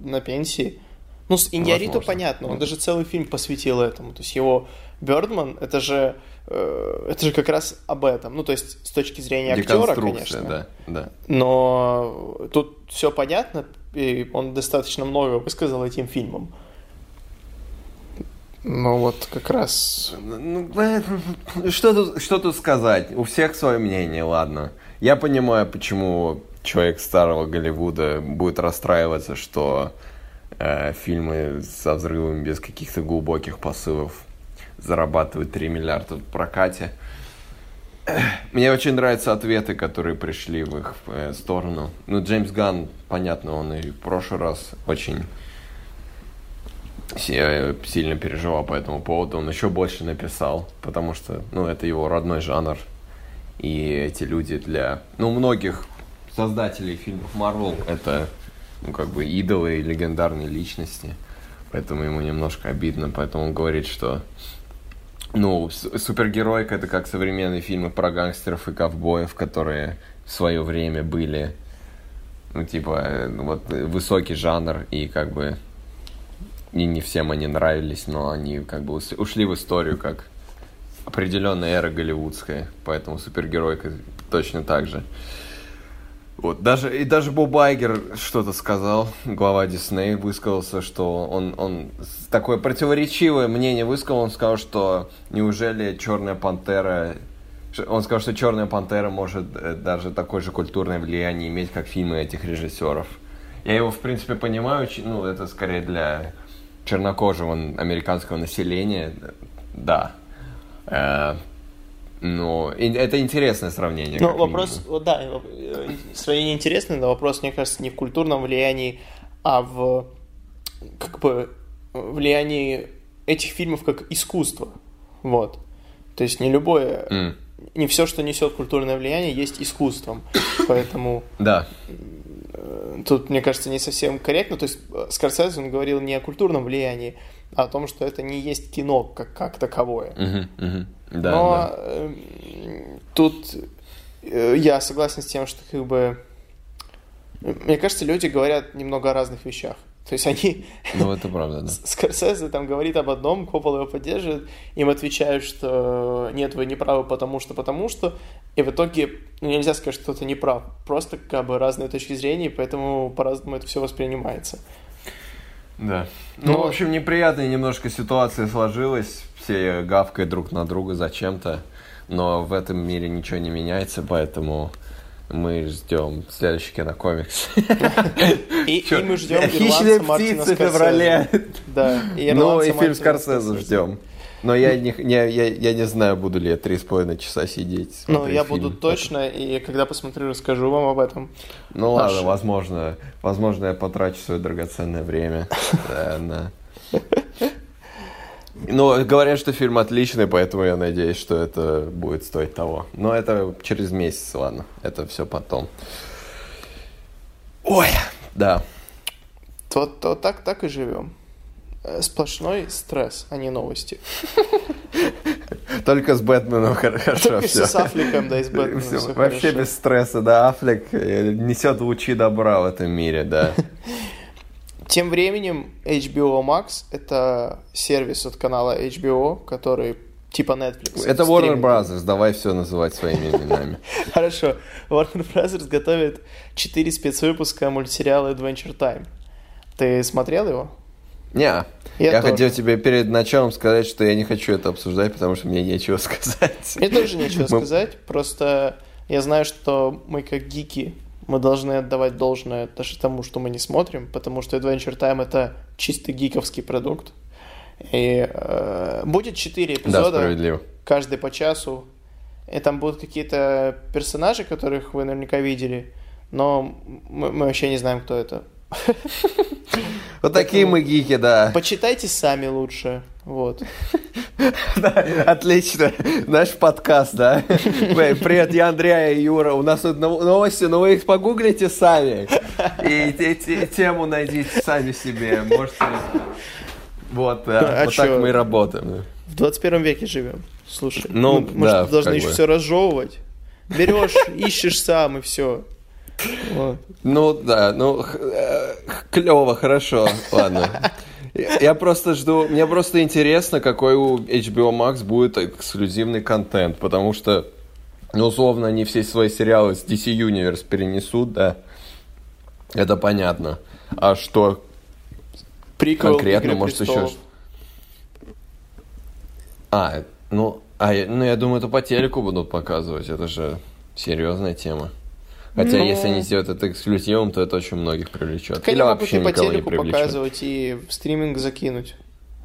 A: на пенсии. Ну, с Индиариту понятно, он даже целый фильм посвятил этому. То есть его Бёрдман, это же, э, это же как раз об этом. Ну, то есть с точки зрения актера, конечно.
B: Да, да.
A: Но тут все понятно, и он достаточно много высказал этим фильмом. Ну вот как раз...
B: Ну, что, тут, что тут сказать? У всех свое мнение, ладно. Я понимаю, почему человек старого Голливуда будет расстраиваться, что э, фильмы со взрывами без каких-то глубоких посылов зарабатывают 3 миллиарда в прокате. Мне очень нравятся ответы, которые пришли в их э, сторону. Ну, Джеймс Ганн, понятно, он и в прошлый раз очень э, сильно переживал по этому поводу. Он еще больше написал, потому что, ну, это его родной жанр. И эти люди для, ну, многих создателей фильмов Марвел это ну, как бы идолы и легендарные личности. Поэтому ему немножко обидно. Поэтому он говорит, что ну, супергеройка это как современные фильмы про гангстеров и ковбоев, которые в свое время были Ну, типа, э, вот высокий жанр, и как бы и не всем они нравились, но они как бы ушли в историю как определенная эра голливудская, поэтому супергеройка точно так же. Вот, даже, и даже Боб Айгер что-то сказал, глава Дисней высказался, что он, он такое противоречивое мнение высказал, он сказал, что неужели Черная Пантера, он сказал, что Черная Пантера может э, даже такое же культурное влияние иметь, как фильмы этих режиссеров. Я его, в принципе, понимаю, ну, это скорее для чернокожего американского населения, да. Э, ну, это интересное сравнение.
A: Ну, вопрос, минимум. да, э, сравнение интересное, но вопрос, мне кажется, не в культурном влиянии, а в как бы влиянии этих фильмов как искусство. Вот. То есть не любое, mm. не все, что несет культурное влияние, есть искусством. Поэтому
B: да.
A: Э, тут, мне кажется, не совсем корректно. То есть Скорсезе, он говорил не о культурном влиянии, о том, что это не есть кино как, как таковое.
B: Uh-huh, uh-huh. Да,
A: Но
B: да.
A: Э, тут э, я согласен с тем, что как бы... Мне кажется, люди говорят немного о разных вещах. То есть они...
B: Ну, это правда, да. [LAUGHS]
A: Скорсезе там говорит об одном, Коппола его поддерживает, им отвечают, что нет, вы не правы, потому что, потому что, и в итоге ну, нельзя сказать, что кто-то не прав. Просто как бы разные точки зрения, поэтому по-разному это все воспринимается.
B: Да. Ну, Но... в общем, неприятная немножко ситуация сложилась. Все гавкают друг на друга зачем-то. Но в этом мире ничего не меняется, поэтому мы ждем следующий кинокомикс. [LAUGHS]
A: И, мы ждем
B: Хищные птицы в феврале.
A: Да.
B: Ну и фильм Скорсезе ждем. Но я не, не, я, я не знаю, буду ли я три с половиной часа сидеть.
A: Ну, я фильм. буду точно, и когда посмотрю, расскажу вам об этом.
B: Ну Наш... ладно, возможно, возможно, я потрачу свое драгоценное время. [LAUGHS] Ну, говорят, что фильм отличный, поэтому я надеюсь, что это будет стоить того. Но это через месяц, ладно. Это все потом. Ой, да.
A: То, то так, так и живем. Э, сплошной стресс, а не новости. [LAUGHS]
B: Только с Бэтменом хорошо
A: Только все. с Аффлеком, да, и с Бэтменом все, все
B: Вообще
A: хорошо.
B: без стресса, да, Аффлек э, несет лучи добра в этом мире, да. [LAUGHS]
A: Тем временем HBO Max — это сервис от канала HBO, который типа Netflix.
B: Это Warner Brothers, давай все называть своими именами. [LAUGHS]
A: Хорошо. Warner Brothers готовит 4 спецвыпуска мультсериала Adventure Time. Ты смотрел его?
B: Не, я, я хотел тебе перед началом сказать, что я не хочу это обсуждать, потому что мне нечего [LAUGHS] сказать.
A: Мне тоже нечего сказать, просто я знаю, что мы как гики, мы должны отдавать должное даже тому, что мы не смотрим, потому что Adventure Time это чисто гиковский продукт. И э, будет 4 эпизода,
B: да,
A: каждый по часу. И там будут какие-то персонажи, которых вы наверняка видели, но мы, мы вообще не знаем, кто это. [LAUGHS]
B: Вот такие мы гики, да.
A: Почитайте сами лучше. Вот. [LAUGHS]
B: отлично. Наш подкаст, да? [LAUGHS] Привет, я Андрей и Юра. У нас тут новости, но вы их погуглите сами. И тему найдите сами себе. Можете... Вот, да. А вот так мы и работаем.
A: В 21 веке живем. Слушай, ну, может, должны еще все разжевывать. Берешь, ищешь сам и все.
B: Ну да, ну э, клево, хорошо, ладно. Я просто жду, мне просто интересно, какой у HBO Max будет эксклюзивный контент, потому что, ну, условно, они все свои сериалы с DC Universe перенесут, да, это понятно. А что
A: Приквел
B: конкретно,
A: Игры
B: может, еще... А, ну, а, ну, я думаю, это по телеку будут показывать, это же серьезная тема. Хотя, Но... если они сделают это эксклюзивом, то это очень многих привлечет.
A: Так Или они вообще могут и по телеку показывать, и в стриминг закинуть.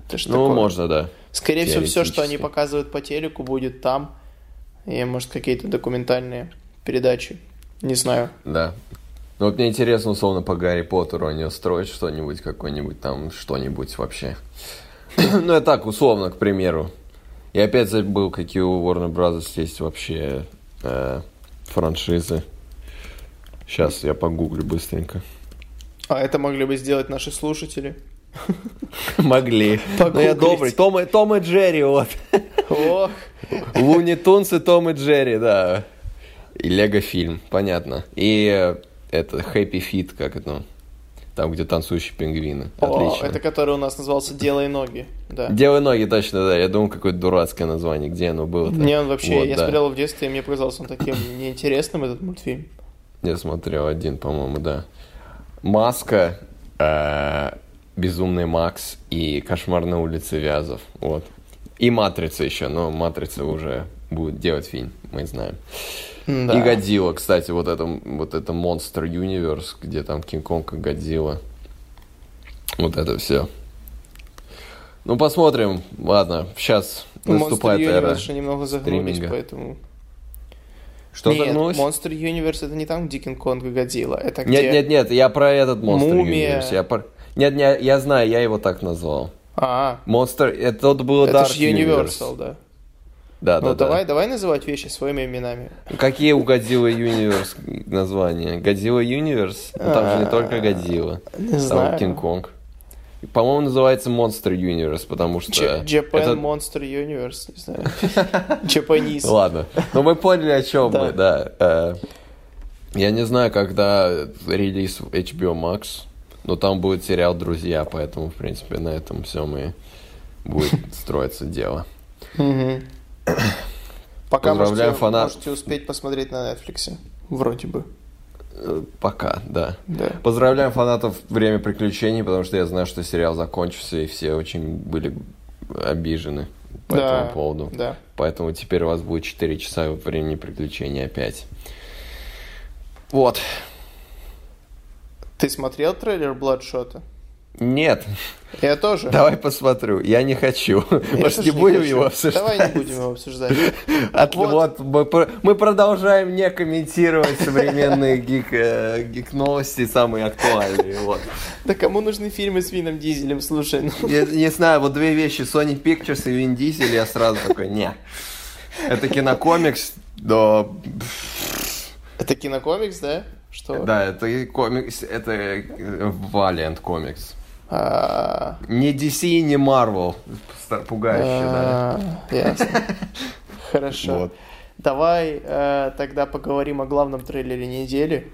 B: Это ну, такое. можно, да.
A: Скорее всего, все, что они показывают по телеку, будет там. И, может, какие-то документальные передачи. Не знаю.
B: Да. Ну, вот мне интересно, условно, по Гарри Поттеру они устроят что-нибудь, какой-нибудь там, что-нибудь вообще. [COUGHS] ну, я так, условно, к примеру. Я опять забыл, какие у Warner Bros. есть вообще э, франшизы. Сейчас я погуглю быстренько.
A: А это могли бы сделать наши слушатели? [LAUGHS]
B: Могли. Но я добрый. Том, Том и Джерри, вот.
A: Ох.
B: Луни Тунс и Том и Джерри, да. И Лего фильм, понятно. И это Happy Feet, как это, там, где танцующие пингвины.
A: О,
B: Отлично.
A: это который у нас назывался «Делай ноги». Да.
B: Делай ноги, точно, да. Я думал, какое-то дурацкое название, где оно было.
A: Мне он вообще,
B: Вот,
A: я
B: да.
A: смотрел в детстве, и мне показался он таким неинтересным, этот мультфильм.
B: Я смотрел один, по-моему, да. Маска, э, Безумный Макс и Кошмар на улице Вязов. Вот. И Матрица еще, но Матрица уже будет делать фильм, мы знаем.
A: Да.
B: И Годзилла, кстати, вот это, вот это Monster Universe, где там Кинг-Конг и Годзилла. Вот это все. Ну, посмотрим. Ладно, сейчас
A: Monster
B: наступает эра.
A: Universe немного загнулись,
B: стриминга.
A: поэтому...
B: Что
A: Нет,
B: загнулось?
A: Monster Universe это не там, где Кинг-Конг и Годзилла, это где...
B: Нет, нет, нет, я про этот Monster
A: Мумия.
B: Universe. Я про... Нет, нет, я знаю, я его так назвал.
A: А,
B: Monster, это тот был
A: это
B: Dark
A: же Universal, да.
B: Да,
A: ну
B: да,
A: давай,
B: да.
A: давай называть вещи своими именами.
B: Какие у Годзилла Universe названия? Годзилла Universe? Ну, там же не только Годзилла.
A: Не
B: Там
A: знаю.
B: Кинг-Конг. По-моему, называется Monster Universe, потому что...
A: Japan
B: это-
A: Monster Universe, не знаю. [LAUGHS] Japanese.
B: Ладно. Но мы поняли, о чем мы, да. Э, Я не знаю, когда релиз HBO Max, но там будет сериал «Друзья», поэтому, в принципе, на этом все мы будет [LAUGHS] строиться дело. [COUGHS]
A: Пока
B: Поздравляем
A: можете,
B: фанат-
A: можете успеть посмотреть на Netflix. Вроде бы.
B: Э, Пока, да.
A: Да.
B: Поздравляем фанатов «Время приключений», потому что я знаю, что сериал закончился, и все очень были обижены по
A: Да,
B: этому поводу.
A: Да.
B: Поэтому теперь у вас будет 4 часа времени приключений опять. Вот.
A: Ты смотрел трейлер Бладшота?
B: Нет,
A: Я тоже.
B: давай посмотрю. Я не хочу.
A: Я
B: Может, не будем
A: хочу.
B: его обсуждать?
A: Давай не будем его обсуждать.
B: От-
A: Вот.
B: вот, мы, про- мы продолжаем не комментировать современные гик, э, гик-новости, самые актуальные. Вот.
A: Да кому нужны фильмы с Вином Дизелем, слушай, ну...
B: Я не знаю, вот две вещи, Sony Pictures и Vin Diesel, я сразу такой, не. Это кинокомикс, но...
A: Это кинокомикс, да? Что?
B: Да, это комикс, это Valiant комикс.
A: А,
B: Не DC не Marvel. Пугающе, да.
A: а, Ясно. Хорошо.
B: Вот.
A: Давай э, тогда поговорим о главном трейлере недели.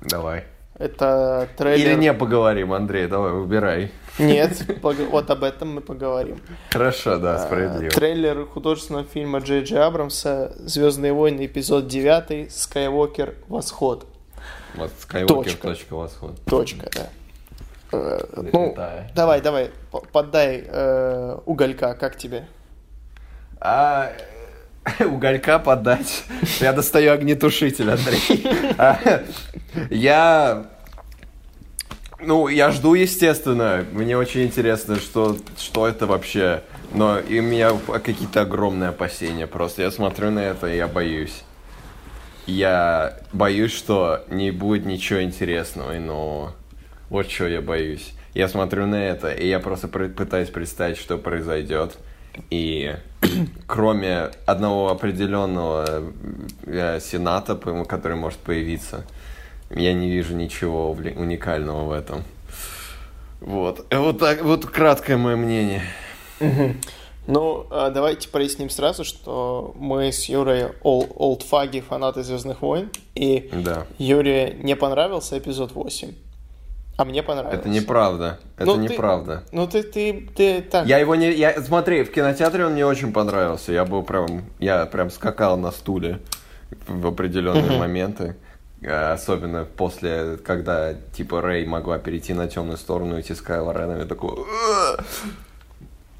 B: Давай.
A: Это трейлер...
B: Или не поговорим, Андрей, давай, выбирай.
A: Нет, вот об этом мы поговорим.
B: Хорошо, да,
A: А,
B: справедливо.
A: Трейлер художественного фильма Джей Джей Абрамса «Звездные войны», эпизод 9, «Скайуокер. Восход».
B: Вот.
A: Точка.
B: Точка восход.
A: Точка, да. Э, Ну,
B: Запятая.
A: давай, давай, поддай э, уголька, как тебе?
B: А э, [LAUGHS] уголька подать. Я достаю огнетушитель, Андрей. [LAUGHS] А, Я... Ну, я жду, естественно. Мне очень интересно, что, что это вообще. Но и у меня какие-то огромные опасения просто. Я смотрю на это, и я боюсь. Я боюсь, что не будет ничего интересного, но вот что я боюсь. Я смотрю на это, и я просто пр- пытаюсь представить, что произойдет. И [CLEARS THROAT] кроме одного определенного э, сената, который может появиться, я не вижу ничего уникального в этом. Вот. Э, Вот так, вот краткое мое мнение.
A: Ну, э, давайте проясним сразу, что мы с Юрой ол- олдфаги, фанаты «Звездных войн», и
B: Да.
A: Юре не понравился эпизод 8, а мне понравился.
B: Это неправда. Это
A: Ну, ты-
B: неправда.
A: Ну, ты, ты, ты так...
B: Я его не... Я, смотри, в кинотеатре он мне очень понравился. Я был прям... Я прям скакал на стуле в определенные моменты. Э, Особенно после, когда, типа, Рэй могла перейти на темную сторону и идти с Кайло Реном. Я такой...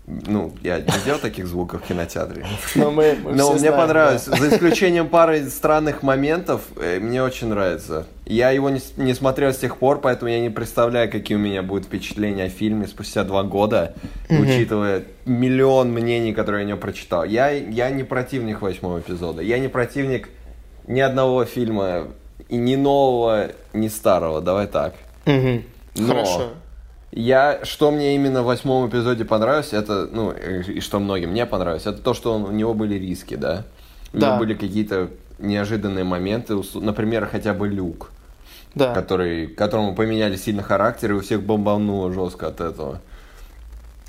B: Ну, я не делал таких звуков в кинотеатре.
A: Но мы, мы
B: Но
A: все
B: мне
A: знаем,
B: понравилось.
A: да.
B: За исключением пары странных моментов, э, мне очень нравится. Я его не, не смотрел с тех пор, поэтому я не представляю, какие у меня будут впечатления о фильме спустя два года, учитывая миллион мнений, которые я о нем прочитал. Я, я не противник восьмого эпизода. Я не противник ни одного фильма, и ни нового, ни старого. Давай так.
A: Мгм.
B: Но-
A: Хорошо.
B: Я, что мне именно в восьмом эпизоде понравилось, это, ну, и что многим не понравилось, это то, что он, у него были риски, да? У
A: Да.
B: него были какие-то неожиданные моменты, например, хотя бы Люк,
A: Да.
B: который, которому поменяли сильно характер, и у всех бомбануло жестко от этого.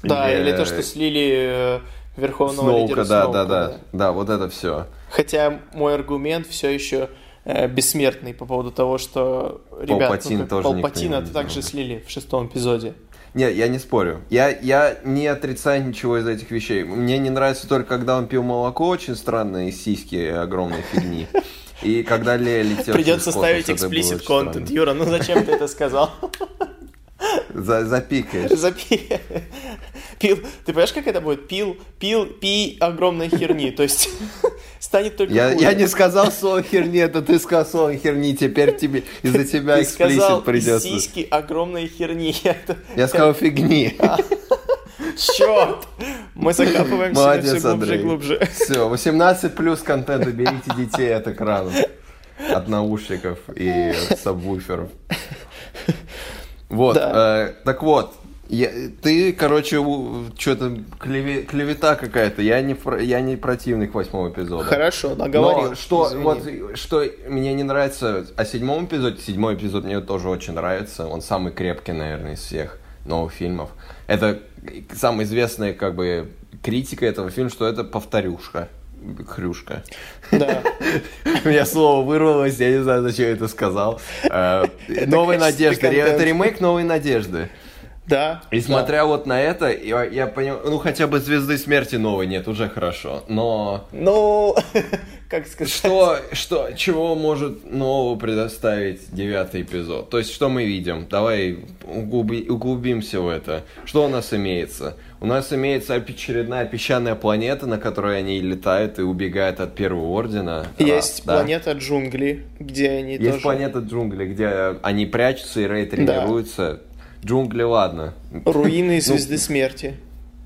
A: Да, или,
B: э,
A: то, что слили э, верховного
B: Сноука,
A: лидера
B: да,
A: Сноука,
B: да, да, да, вот это все.
A: Хотя мой аргумент все еще бессмертный по поводу того, что ребят,
B: Палпатин
A: ну,
B: тоже
A: Палпатина также слили в шестом эпизоде.
B: Не, я не спорю. Я, я не отрицаю ничего из этих вещей. Мне не нравится только, когда он пил молоко, очень странно, из сиськи огромной фигни. И когда Лея летела
A: Придется ставить content.
B: странно.
A: Юра, ну зачем ты это сказал?
B: За- запикаешь.
A: Запи... Пил... Ты понимаешь, как это будет? Пил, пил, пи огромной херни. То есть станет только
B: Я,
A: хуже.
B: я не сказал слово херни, это ты сказал слово херни, теперь тебе из-за тебя эксплисит придется.
A: сиськи огромной херни. Я,
B: сказал фигни.
A: Черт! Мы закапываемся
B: Молодец,
A: все глубже и глубже.
B: Все, 18 плюс контента, берите детей от экранов, от наушников и сабвуферов. Вот,
A: Да.
B: э, так вот, я- ты, короче, что-то клевета какая-то. Я не, я не противник восьмого эпизода.
A: Хорошо, наговорил.
B: Но что,
A: Извини.
B: вот, что мне не нравится о седьмом эпизоде, седьмой эпизод мне тоже очень нравится. Он самый крепкий, наверное, из всех новых фильмов. Это самая известная, как бы, критика этого фильма, что это повторюшка. Хрюшка.
A: Да. [LAUGHS]
B: У меня слово вырвалось, я не знаю, зачем я это сказал. Э,
A: качественный
B: надежды. Ре- Это ремейк Новой надежды.
A: Да.
B: И смотря вот на это, я, я понял, ну хотя бы Звезды Смерти новой нет, уже хорошо. Но
A: Ну, [LAUGHS] как сказать?
B: что, что, чего может нового предоставить девятый эпизод? То есть, что мы видим? Давай углуби- углубимся в это. Что у нас имеется? У нас имеется очередная песчаная планета, на которой они летают и убегают от Первого Ордена.
A: Есть
B: Раз, да.
A: планета джунгли, где они
B: Есть
A: тоже...
B: планета джунгли, где они прячутся и Рэй тренируются. Джунгли, ладно. Ну,
A: Руины Звезды Смерти.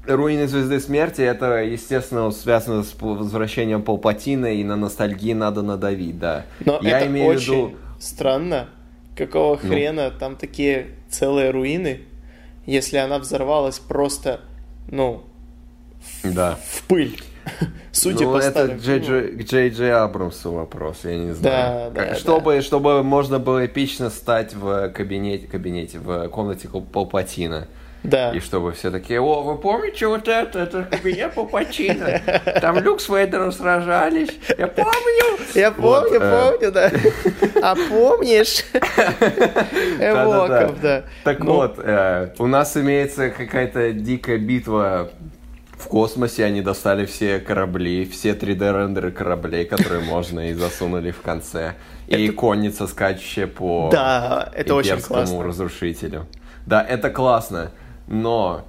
B: Руины Звезды Смерти, это, естественно, связано с возвращением Палпатина, и на ностальгии надо надавить, да.
A: Но
B: Я
A: это
B: имею в
A: очень
B: виду...
A: странно. Какого
B: Ну.
A: хрена там такие целые руины, если она взорвалась просто, ну,
B: Да.
A: в пыль. [LAUGHS] Судя
B: ну,
A: по
B: это Джей. Джей, Джей Джей Абрамсу вопрос, я не знаю.
A: Да,
B: Как-
A: да,
B: чтобы, чтобы можно было эпично стать в кабинете, кабинете в комнате Палпатина.
A: Да.
B: И чтобы все такие, о, вы помните вот это, это кабинет Палпатина. Там Люк с Вейдером сражались. Я помню.
A: Я
B: Вот,
A: помню,
B: э,
A: помню, да. [LAUGHS] А помнишь? [LAUGHS] Эвоков, да.
B: Так
A: Ну,
B: вот, э, у нас имеется какая-то дикая битва в космосе. Они достали все корабли, все 3D-рендеры кораблей, которые можно, и засунули в конце. И конница, скачущая по
A: Да, это очень классно.
B: разрушителю. Да, это классно, но...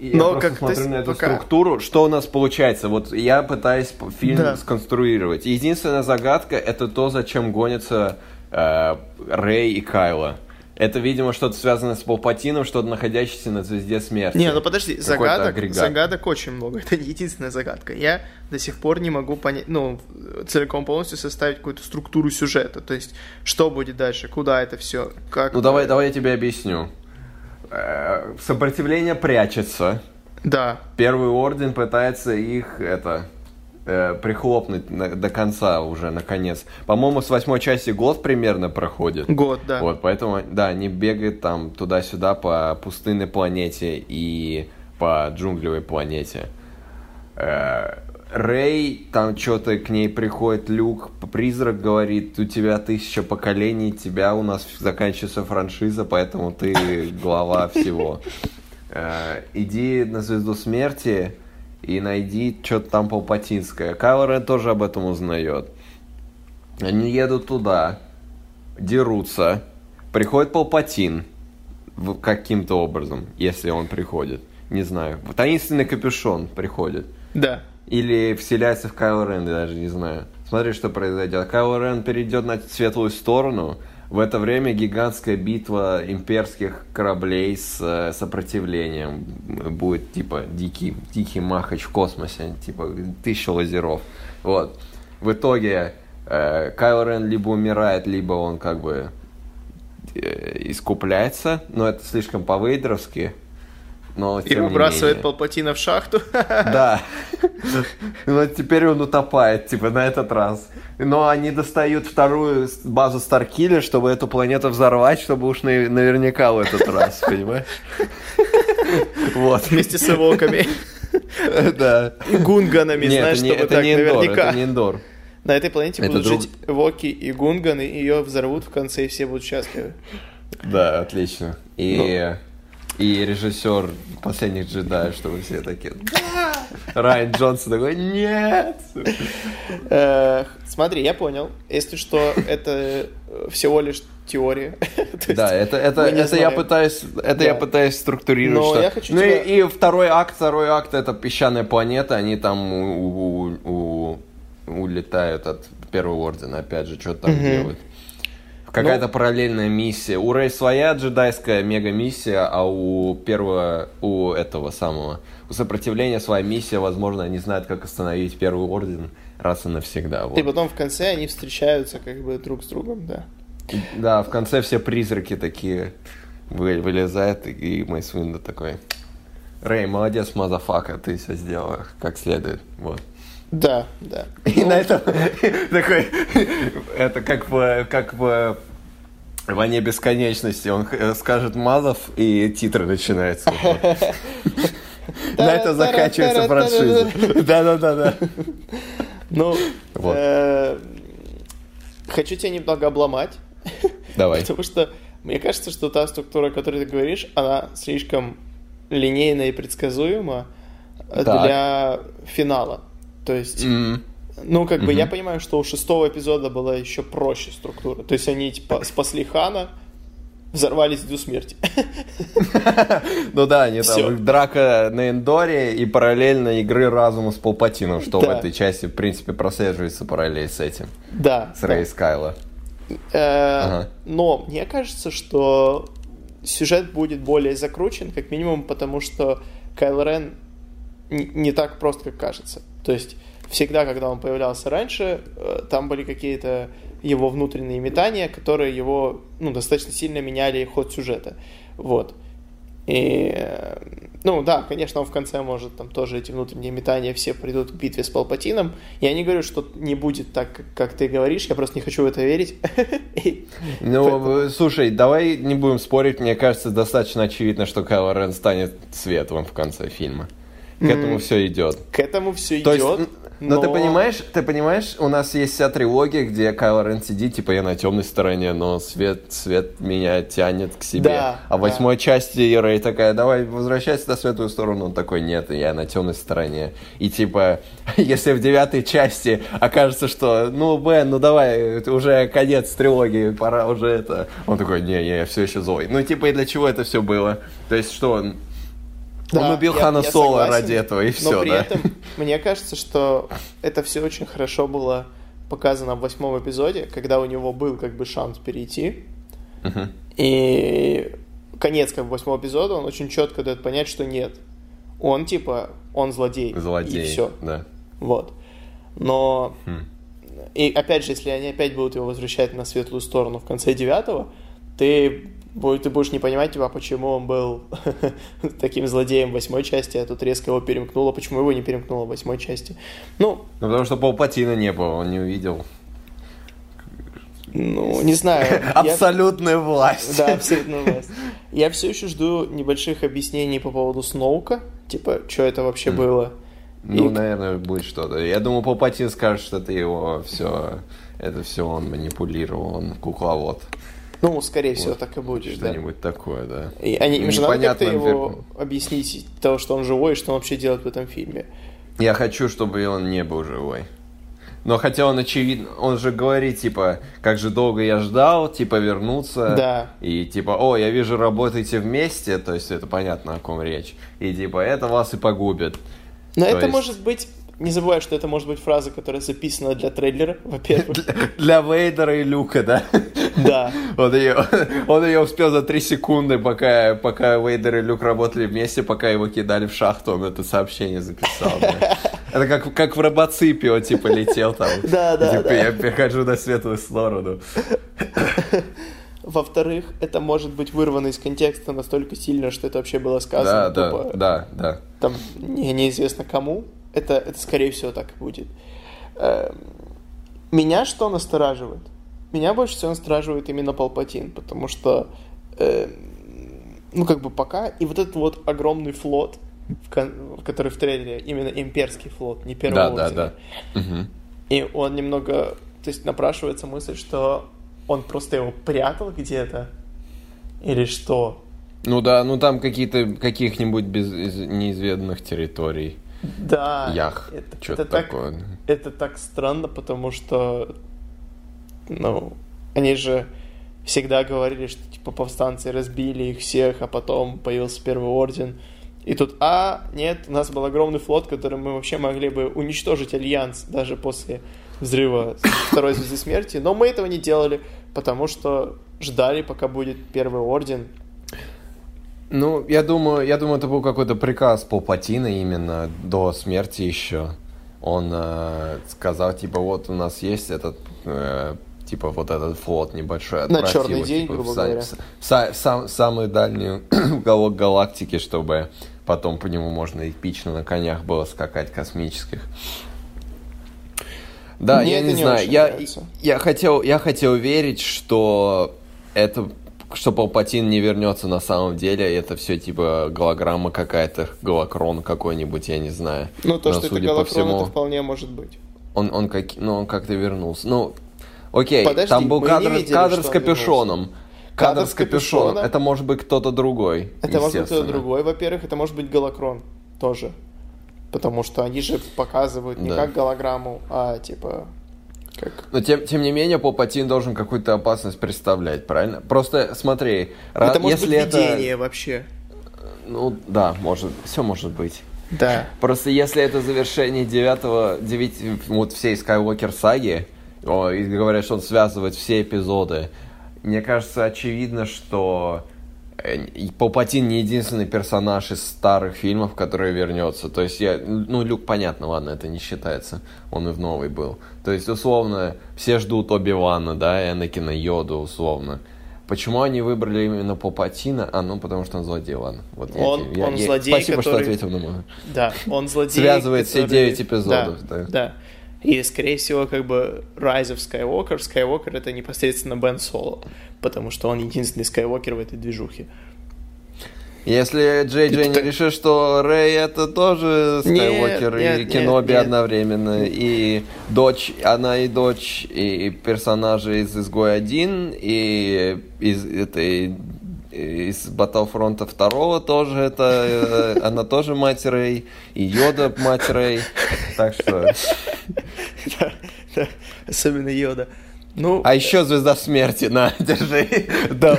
B: Я
A: Но
B: просто
A: как-
B: смотрю на эту
A: пока-
B: структуру, что у нас получается. Вот я пытаюсь фильм
A: Да.
B: сконструировать. Единственная загадка это то, зачем гонятся э, Рэй и Кайла. Это, видимо, что-то связано с Палпатином, что-то находящееся на звезде смерти.
A: Не, ну подожди, загадок,
B: агрегат.
A: загадок очень много. [LAUGHS] Это не единственная загадка. Я до сих пор не могу понять, ну, целиком полностью составить какую-то структуру сюжета. То есть, что будет дальше, куда это все, как...
B: Ну давай, давай я тебе объясню. Э, Сопротивление прячется.
A: Да,
B: Первый орден пытается их это э, прихлопнуть на- до конца уже, наконец. По-моему, с восьмой части год примерно проходит.
A: год, да.
B: Вот, поэтому, да, они бегают там туда-сюда по пустынной планете и по джунглевой планете. Э, Рэй, там что-то к ней приходит Люк, призрак говорит, у тебя тысяча поколений, тебя у нас заканчивается франшиза, поэтому ты глава всего. Э, Иди на Звезду Смерти и найди что-то там палпатинское. Кайло Рен тоже об этом узнает. Они едут туда, дерутся, приходит Палпатин каким-то образом, если он приходит. Не знаю. Таинственный капюшон приходит.
A: Да.
B: Или вселяется в Кайло Рен, я даже не знаю. Смотри, что произойдет. Кайло Рен перейдет на светлую сторону. В это время гигантская битва имперских кораблей с э, сопротивлением. Будет, типа, дикий, дикий махач в космосе. Типа, тысяча лазеров. Вот. В итоге э, Кайло Рен либо умирает, либо он как бы э, искупляется. Но это слишком по-вейдеровски. Но,
A: И выбрасывает
B: менее.
A: Палпатина в шахту. [LAUGHS]
B: Да. Но теперь он утопает, типа, на этот раз. Но они достают вторую базу Старкиллер, чтобы эту планету взорвать, чтобы уж на- наверняка в этот раз, [LAUGHS] понимаешь? Вот.
A: Вместе с эвоками. [LAUGHS]
B: Да.
A: И гунганами,
B: Нет,
A: знаешь,
B: не-
A: чтобы
B: это
A: так
B: не индор,
A: наверняка.
B: это не индор.
A: На этой планете
B: Это
A: будут
B: друг-
A: жить Воки и Гунган, и ее взорвут в конце, и все будут счастливы.
B: Да, отлично. И, и режиссер последних джедаев, чтобы все такие. «Да!» [LAUGHS] Райан Джонсон такой, нет!
A: Смотри, я понял. Если что, это э, всего лишь теория. [LAUGHS]
B: Да, это, это, это я пытаюсь, это я
A: Да.
B: пытаюсь структурировать.
A: Но
B: что-
A: я хочу
B: ну
A: тебя-
B: и, и второй акт, второй акт это песчаная планета, они там у- у- у- улетают от первого ордена, опять же, что там делают. Какая-то
A: Ну-
B: параллельная миссия. У Рэй своя джедайская мега-миссия, а у первого, у этого самого, у сопротивления своя миссия, возможно, они знают, как остановить первый орден раз и навсегда. вот.
A: И потом в конце они встречаются как бы друг с другом, да.
B: Да, в конце все призраки такие вы- вылезают, и Мейс Винду такой, Рэй, молодец, motherfucker, ты все сделала как следует. Вот.
A: Да, да.
B: И на этом [LAUGHS] такой, это как в, как в «Войне бесконечности». Он э, скажет motherf-, и титры начинаются. [LAUGHS] На этом заканчивается франшиза. Да-да-да.
A: Ну, э, хочу тебя немного обломать,
B: Давай. [LAUGHS]
A: потому что мне кажется, что та структура, о которой ты говоришь, она слишком линейна и предсказуема э, для финала. То есть,
B: М.
A: ну, как бы
B: Мгм.
A: я понимаю, что у шестого эпизода была еще проще структура. То есть они типа спасли Хана, взорвались до смерти. [LAUGHS]
B: Ну да, они там драка на Эндоре и параллельно игры разума с Палпатином, что в этой части, в принципе, прослеживается параллель с этим,
A: Да.
B: с. Рэй Скайла.
A: Э. Но мне кажется, что сюжет будет более закручен, как минимум потому, что Кайл Рен не так прост, как кажется. То есть всегда, когда он появлялся раньше, э, там были какие-то его внутренние метания, которые его ну, достаточно сильно меняли ход сюжета. Вот. И, э, ну да, конечно, он в конце может там тоже эти внутренние метания все придут к битве с Палпатином. Я не говорю, что не будет так, как- ты говоришь, я просто не хочу в это верить. [LAUGHS]
B: Ну,
A: поэтому-
B: э, слушай, давай не будем спорить. Мне кажется, достаточно очевидно, что Кайло Рен станет светлым в конце фильма. К этому все идет.
A: К этому все
B: То
A: идет.
B: н- но, ты понимаешь, ты понимаешь, у нас есть вся трилогия, где Кайло Рен сидит, типа я на темной стороне, но свет, свет меня тянет к себе.
A: Да,
B: а в
A: да.
B: восьмой части Рэй такая, давай возвращайся на светлую сторону. Он такой, нет, я на темной стороне. И типа, [LAUGHS] если в девятой части окажется, что, ну, Бен, ну давай, уже конец трилогии, пора уже это. Он такой, не, не, я все еще злой. Ну, типа, и для чего это все было? То есть, что.
A: Да,
B: он убил
A: я-
B: Хана
A: я
B: Соло
A: согласен,
B: ради этого, и
A: Но
B: все,
A: при
B: да?
A: этом мне кажется, что это все очень хорошо было показано в восьмом эпизоде, когда у него был как бы шанс перейти. И конец как бы восьмого эпизода, он очень четко дает понять, что нет. Он типа, он злодей.
B: Злодей.
A: И все.
B: Да.
A: Вот. Но...
B: Хм.
A: И опять же, если они опять будут его возвращать на светлую сторону в конце девятого, ты, бу- ты будешь не понимать, типа, почему он был [LAUGHS] таким злодеем в восьмой части, а тут резко его перемкнуло, почему его не перемкнуло в восьмой части. Ну,
B: Ну, потому что Палпатина не было, он не увидел.
A: ну, не знаю. [LAUGHS] Я-
B: Абсолютная власть.
A: Да, абсолютно власть. Я все еще жду небольших объяснений по поводу Сноука, типа, что это вообще было.
B: Ну,
A: И-
B: наверное, будет что-то. Я думаю, Палпатин скажет, что это его все... Это все он манипулировал, он кукловод.
A: Ну, скорее всего,
B: Вот.
A: так и будет. да.
B: Что-нибудь такое, да.
A: И они, им же надо как-то его объяснить, того, что он живой, и что он вообще делает в этом фильме.
B: Я хочу, чтобы он не был живой. Но хотя он очевидно, он же говорит, типа, как же долго я ждал, типа, вернуться.
A: Да.
B: И типа, о, я вижу, работаете вместе, то есть это понятно, о ком речь. И типа, это вас и погубит.
A: Но
B: То
A: это
B: есть-
A: может быть... Не забывай, что это может быть фраза, которая записана для трейлера, во-первых.
B: Для Вейдера и Люка, да?
A: Да.
B: Он ее, он ее успел за три секунды, пока, пока Вейдер и Люк работали вместе, пока его кидали в шахту, он это сообщение записал. да. [LAUGHS] Это как, как в робоципе он типа летел там. [LAUGHS]
A: Да, да,
B: Типа,
A: да.
B: я перехожу на светлую сторону.
A: Во-вторых, это может быть вырвано из контекста настолько сильно, что это вообще было
B: Да,
A: сказано.
B: да,
A: тупо
B: да, да.
A: Там не- неизвестно кому. Это, это скорее всего так и будет. Эм, Меня что настораживает? Меня больше всего настораживает именно Палпатин, потому что, эм, ну, как бы пока, и вот этот вот огромный флот, в кон- который в трейлере, именно имперский флот, не первого
B: Да, да, да.
A: И он немного, то есть напрашивается мысль, что он просто его прятал где-то, или что?
B: Ну да, ну там какие-то каких-нибудь без из неизведанных территорий.
A: Да.
B: Ях.
A: Это,
B: Что-то
A: это так,
B: такое.
A: это так странно, потому что, ну, они же всегда говорили, что типа повстанцы разбили их всех, а потом появился первый орден. И тут, а, нет, у нас был огромный флот, которым мы вообще могли бы уничтожить Альянс даже после взрыва Второй Звезды Смерти. Но мы этого не делали, потому что ждали, пока будет Первый Орден.
B: Ну, я думаю, я думаю, это был какой-то приказ Палпатина именно до смерти еще. Он э, сказал, типа, вот у нас есть этот, э, типа, вот этот флот небольшой.
A: На черный
B: его,
A: день,
B: типа,
A: грубо
B: в,
A: говоря.
B: в в в сам- самый дальний уголок [CLEARS THROAT] галактики, чтобы потом по нему можно эпично на конях было скакать космических. Да,
A: Мне
B: я не
A: не
B: знаю. Я,
A: нравится.
B: я хотел, я хотел верить, что это что Палпатин не вернется на самом деле, это все типа голограмма какая-то, голокрон какой-нибудь, я не знаю.
A: Ну, то,
B: Но,
A: что это Галакрон,
B: всему,
A: это вполне может быть.
B: он, он, как, ну, он как-то вернулся. Ну, окей,
A: Подожди,
B: там был кадр,
A: видели,
B: кадр с
A: он
B: капюшоном. Кадр, с капюшоном.
A: капюшоном.
B: Это может быть кто-то другой.
A: Это может быть кто-то другой, во-первых, это может быть Галакрон тоже. Потому что они же показывают не
B: Да.
A: как голограмму, а типа как...
B: Но тем, тем не менее, Палпатин должен какую-то опасность представлять, правильно? Просто смотри, ра-
A: это может
B: если
A: быть
B: это...
A: видение вообще.
B: Ну да, может, все может быть.
A: Да.
B: Просто если это завершение девятого, девяти, вот всей Skywalker саги, о, и говорят, что он связывает все эпизоды, мне кажется, очевидно, что Палпатин не единственный персонаж из старых фильмов, который вернется. То есть я, ну, Люк, понятно, ладно, это не считается. Он и в новый был. То есть, условно, все ждут Оби-Вана, да, Энакина, Йоду, условно. Почему они выбрали именно Палпатина? А, ну, потому что он злодей, ладно. Вот
A: Он-
B: я-
A: он
B: я-
A: злодей,
B: Спасибо, что
A: который-
B: ответил на мой.
A: Да, он злодей.
B: Связывает все
A: который-
B: девять эпизодов,
A: Да,
B: да.
A: да. И, скорее всего, как бы Rise of Skywalker, Skywalker это непосредственно Бен Соло, потому что он единственный Skywalker в этой движухе.
B: Если Джей Джей не
A: так-
B: решит, что Рэй это тоже
A: Нет,
B: Скайуокер и
A: нет,
B: Кеноби
A: нет, нет.
B: одновременно, и дочь, она и дочь, и персонажи из Изгой 1, и из этой из Battlefront 2 тоже это, э, она тоже мать Рэй, и Йода мать Рэй, так что...
A: Да, да, особенно Йода. Ну,
B: А еще Звезда Смерти, на, держи, да,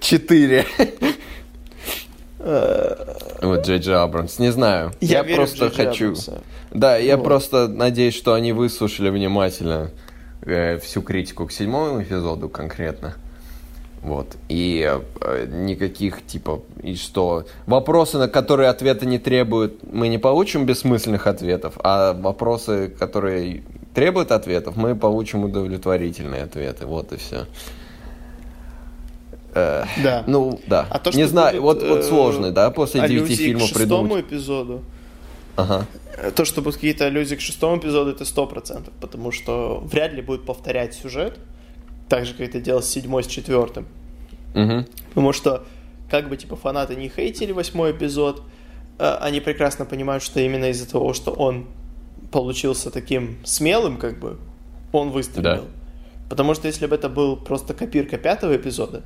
B: четыре. Вот Джей Джей Абрамс, не знаю, я, просто хочу...
A: Абрамса.
B: Да, я
A: Вот.
B: просто надеюсь, что они выслушали внимательно э, всю критику к седьмому эпизоду конкретно. Вот. И э, никаких, типа, и что... Вопросы, на которые ответа не требуют, мы не получим бессмысленных ответов, а вопросы, которые требуют ответов, мы получим удовлетворительные ответы. Вот и все.
A: да.
B: Ну, да.
A: А то,
B: не знаю,
A: будут,
B: вот, вот
A: э,
B: сложно, да, после девяти фильмов
A: к шестому
B: придумать.
A: эпизоду.
B: Ага.
A: Э, То, что будут какие-то аллюзии к шестому эпизоду, это сто процентов, потому что вряд ли будет повторять сюжет, так же, как это делал с седьмой, с четвертым.
B: Мгм.
A: Потому что, как бы, типа, фанаты не хейтили восьмой эпизод, э, они прекрасно понимают, что именно из-за того, что он получился таким смелым, как бы, он выстрелил.
B: Да.
A: Потому что если бы это был просто копирка пятого эпизода,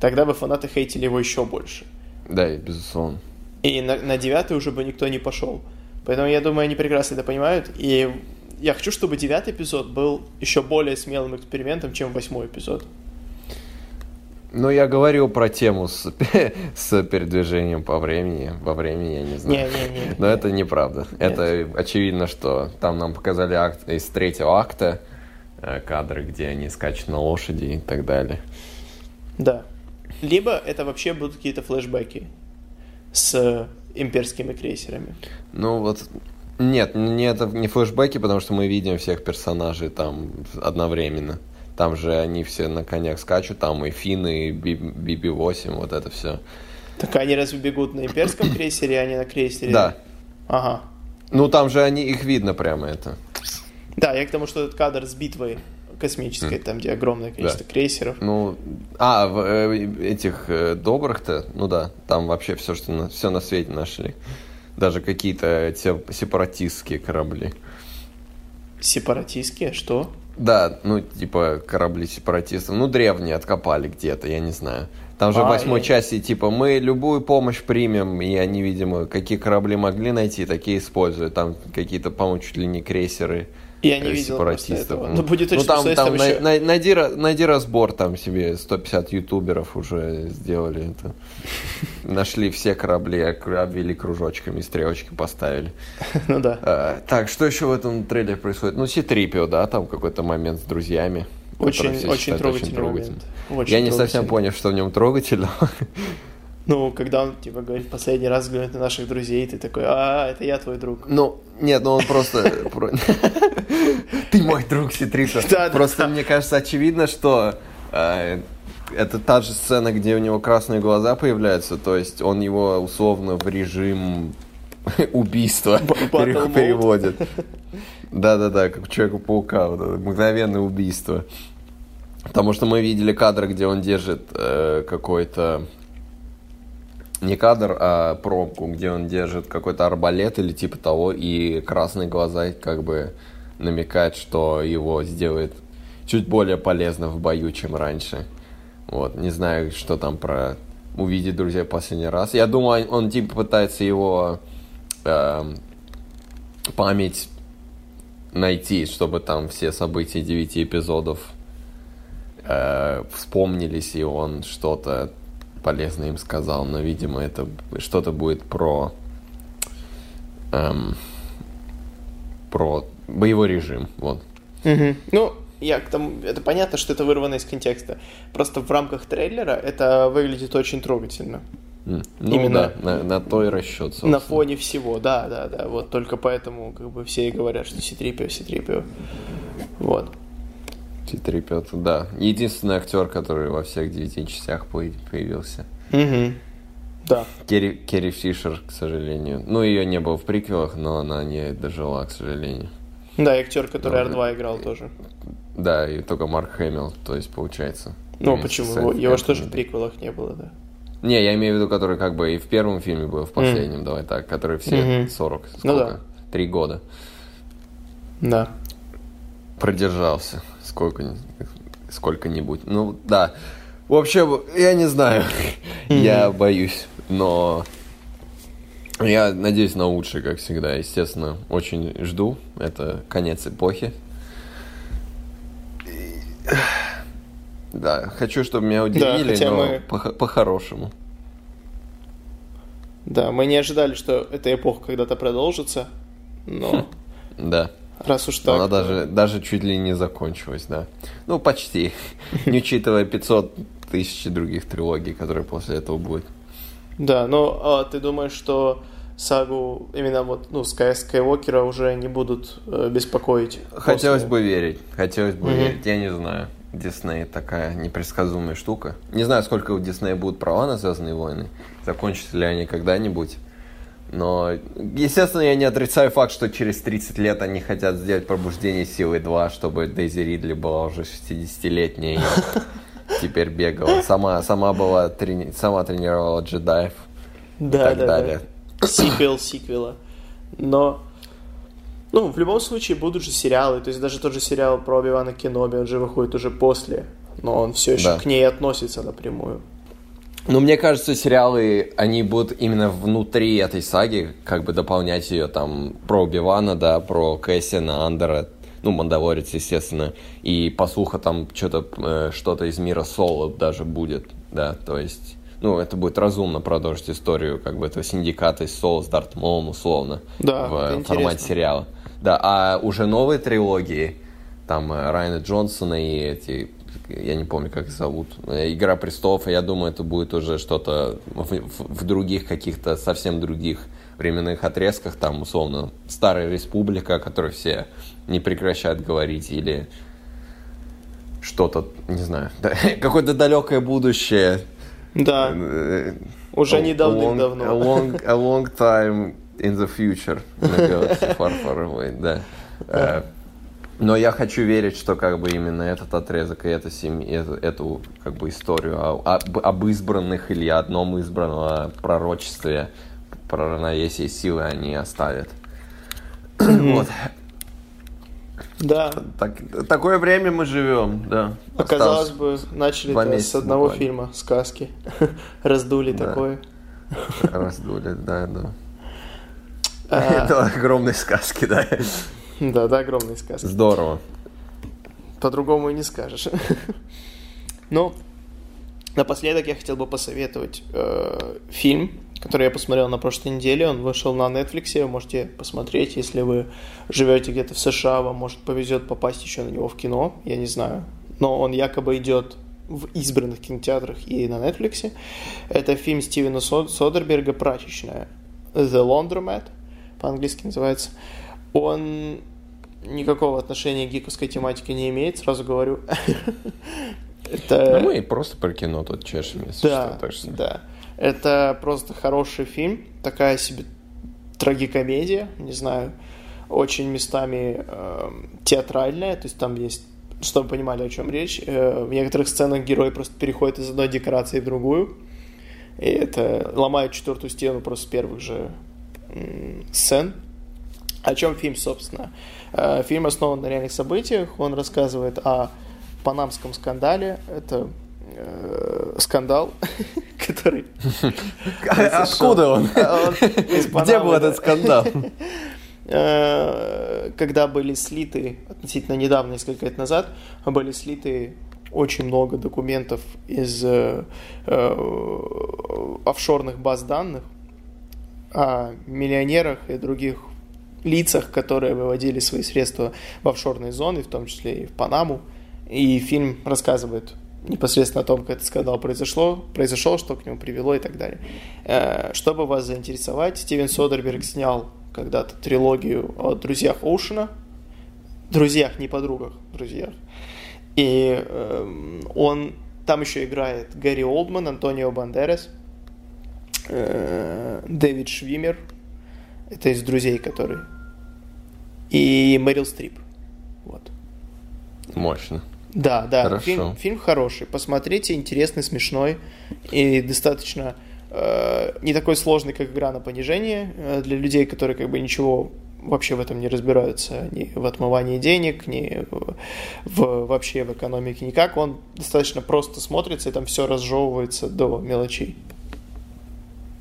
A: тогда бы фанаты хейтили его еще больше.
B: Да, и безусловно.
A: И на, на девятый уже бы никто не пошел. Поэтому я думаю, они прекрасно это понимают. И я хочу, чтобы девятый эпизод был еще более смелым экспериментом, чем восьмой эпизод.
B: Ну, я говорил про тему с, [LAUGHS] с передвижением по времени, во времени, я не знаю.
A: Не-не-не.
B: Но это неправда. Это очевидно, что там нам показали акт из третьего акта, э, кадры, где они скачут на лошади и так далее.
A: Да. Либо это вообще будут какие-то флешбеки с имперскими крейсерами.
B: Ну, вот... Нет, не это не флешбеки, потому что мы видим всех персонажей там одновременно. Там же они все на конях скачут, там и Финн, и Би- BB-8, вот это все.
A: Так они разве бегут на имперском крейсере, а не на крейсере?
B: Да.
A: Ага.
B: Ну, там же они, их видно прямо это.
A: Да, я к тому, что этот кадр с битвой космической, там, где огромное количество крейсеров.
B: Ну, а, в, э, этих э, добрых-то, ну да, там вообще все, что на, все на свете нашли. Даже какие-то те сепаратистские корабли.
A: Сепаратистские? Что?
B: Да, ну, типа корабли сепаратистов. Ну, древние откопали где-то, я не знаю. Там же в
A: А,
B: восьмой
A: я-
B: части, типа, мы любую помощь примем, и они, видимо, какие корабли могли найти, такие используют. Там какие-то, по-моему, чуть ли не крейсеры
A: Я не
B: э,
A: видел
B: сепаратистов.
A: этого. Ну, будет
B: ну,
A: очень
B: там,
A: если
B: там
A: там
B: на-
A: еще-
B: на- найди, найди разбор, там себе 150 ютуберов уже сделали это. [LAUGHS] Нашли все корабли, обвели кружочками, стрелочки поставили. [LAUGHS]
A: Ну да.
B: А, так, что еще в этом трейлере происходит? Ну, Ситрипио, да, там какой-то момент с друзьями.
A: Очень, очень
B: считают
A: трогательный момент. Очень
B: Я не совсем понял, что в нем трогательно. [LAUGHS]
A: Ну, когда он, типа, говорит, последний раз взглянуть на наших друзей, ты такой, а, это я твой друг.
B: Ну, нет, ну он просто... [LAUGHS] про- [LAUGHS] Ты мой друг, [LAUGHS]
A: да,
B: Просто мне кажется очевидно, что э, это та же сцена, где у него красные глаза появляются, то есть он его условно в режим убийства переводит. Да-да-да, как Человека-паука, вот мгновенное убийство. Потому что мы видели кадр, где он держит э, какой-то... Не кадр, а пробку, где он держит какой-то арбалет или типа того, и красные глаза как бы намекают, что его сделает чуть более полезно в бою, чем раньше. Вот, не знаю, что там про увидеть друзей последний раз. Я думаю, он, он, типа пытается его эм, память найти, чтобы там все события девяти эпизодов э, вспомнились, и он что-то полезное им сказал. Но, видимо, это что-то будет про эм, про боевой режим. Вот.
A: Мгм. Ну, я к тому, это понятно, что это вырвано из контекста. Просто в рамках трейлера это выглядит очень трогательно.
B: Ну
A: Именно
B: да, на, на то и расчет, собственно.
A: На фоне всего, да, да, да. Вот только поэтому, как бы, все и говорят, что Ситрипио, Ситрипио. Вот.
B: T-3PO, да. Единственный актер, который во всех девяти частях по- появился.
A: Мгм. Да.
B: Керри, Керри Фишер, к сожалению. Ну, ее не было в приквелах, но она не дожила, к сожалению.
A: Да, и актер, который
B: Ну,
A: R2 играл тоже.
B: Да, и только Марк Хэмилл, то есть, получается.
A: Ну, почему? Его, его же тоже в приквелах не было, да.
B: Не, я имею в виду, который как бы и в первом фильме был, и в последнем, давай так, который все
A: Мгм.
B: 40, сколько?
A: Ну да.
B: Три года.
A: Да.
B: Продержался. Сколько, сколько-нибудь. Ну, да. В общем, я не знаю. [LAUGHS] Я боюсь, но я надеюсь на лучшее, как всегда. Естественно, очень жду. Это конец эпохи. И- [SIGHS] Да, хочу, чтобы меня удивили,
A: хотя
B: но
A: мы-
B: по- по-хорошему.
A: Да, мы не ожидали, что эта эпоха когда-то продолжится, но [LAUGHS]
B: Да.
A: Раз уж так...
B: Она даже, даже чуть ли не закончилась, да. Ну, почти. [LAUGHS] Не учитывая 500 тысяч других трилогий, которые после этого будут.
A: Да, но а, ты думаешь, что сагу именно вот, ну, Скай Скайуокера уже не будут э, беспокоить?
B: Хотелось
A: после-
B: бы верить. Хотелось бы
A: Мгм.
B: верить. Я не знаю. Дисней такая непредсказуемая штука. Не знаю, сколько у Диснея будут права на Звездные войны. Закончатся ли они когда-нибудь. Но, естественно, я не отрицаю факт, что через 30 лет они хотят сделать пробуждение силы 2, чтобы Дейзи Ридли была уже 60-летняя и [LAUGHS] теперь бегала. Сама, сама была, трени- сама тренировала джедаев и
A: Да,
B: так
A: да,
B: далее.
A: да. Сиквел сиквела. Но, ну, в любом случае будут же сериалы, то есть даже тот же сериал про Оби-Вана Кеноби, он же выходит уже после, но он все еще
B: Да.
A: к ней относится напрямую.
B: Ну, мне кажется, сериалы, они будут именно внутри этой саги, как бы дополнять ее там про Убивана, да, про Кэссина, Андера, ну, Мандалорец, естественно, и по слуху там что-то э, что-то из мира Соло даже будет, да, то есть, ну, это будет разумно продолжить историю, как бы, этого синдиката из Соло с Дарт Маулом, условно,
A: Да,
B: в формате сериала. Да, а уже новые трилогии, там э, Райана Джонсона и эти, я не помню, как их зовут, э, Игра престолов, я думаю, это будет уже что-то в, в- в других каких-то совсем других временных отрезках, там, условно, Старая Республика, о которой все не прекращают говорить, или что-то, не знаю, [LAUGHS] да, какое-то далекое будущее.
A: Да,
B: Э,
A: уже
B: a-
A: не
B: a long-
A: давным-давно.
B: A long, a long time in the future. Far, far away, да. Э, Но я хочу верить, что как бы именно этот отрезок и эта семь- эту, эту как бы историю об, об избранных или одном избранном о пророчестве, про равновесие силы они оставят. Вот.
A: Да.
B: Так, такое время мы живем, да.
A: Оказалось бы, начали с одного буквально. фильма сказки. [LAUGHS] Раздули да. такое.
B: Раздули, да, да. А... [LAUGHS] Это огромные сказки, да. [LAUGHS]
A: Да, да, огромные сказки.
B: Здорово.
A: По-другому и не скажешь. [LAUGHS] Ну, напоследок я хотел бы посоветовать э, фильм который я посмотрел на прошлой неделе. Он вышел на Netflix, вы можете посмотреть, если вы живете где-то в США, вам может повезет попасть еще на него в кино, я не знаю. Но он якобы идет в избранных кинотеатрах и на Netflix. Это фильм Стивена Содерберга «Прачечная». The Laundromat, по-английски называется. Он никакого отношения к гиковской тематике не имеет, сразу говорю. [LAUGHS]
B: Это... Ну, мы просто про кино тут чешем,
A: если да, что. Так что... Да, это просто хороший фильм, такая себе трагикомедия, не знаю, очень местами э, театральная, то есть там есть, чтобы вы понимали, о чем речь, э, в некоторых сценах герой просто переходит из одной декорации в другую, и это ломает четвертую стену просто с первых же э, сцен. О чем фильм, собственно? Э, фильм основан на реальных событиях, он рассказывает о панамском скандале, это э, скандал, [LAUGHS] который...
B: Откуда он? Где был этот скандал? [LAUGHS]
A: Э, когда были слиты, относительно недавно, несколько лет назад, были слиты очень много документов из э, э, офшорных баз данных о миллионерах и других лицах, которые выводили свои средства в офшорные зоны, в том числе и в Панаму. И фильм рассказывает непосредственно о том, как этот скандал произошло, произошел, что к нему привело и так далее. Э, чтобы вас заинтересовать, Стивен Содерберг снял когда-то трилогию о друзьях Оушена, друзьях, не подругах, друзьях. И э, он там еще играет Гэри Олдман, Антонио Бандерас, э, Дэвид Швимер, это из друзей, который, и Мэрил Стрип. Вот.
B: Мощно.
A: Да, да. Хорошо. Фильм, фильм хороший. Посмотрите, интересный, смешной и достаточно э, не такой сложный, как игра на понижение э, для людей, которые как бы ничего вообще в этом не разбираются, ни в отмывании денег, ни в, в, вообще в экономике никак. Он достаточно просто смотрится, и там все разжевывается до мелочей.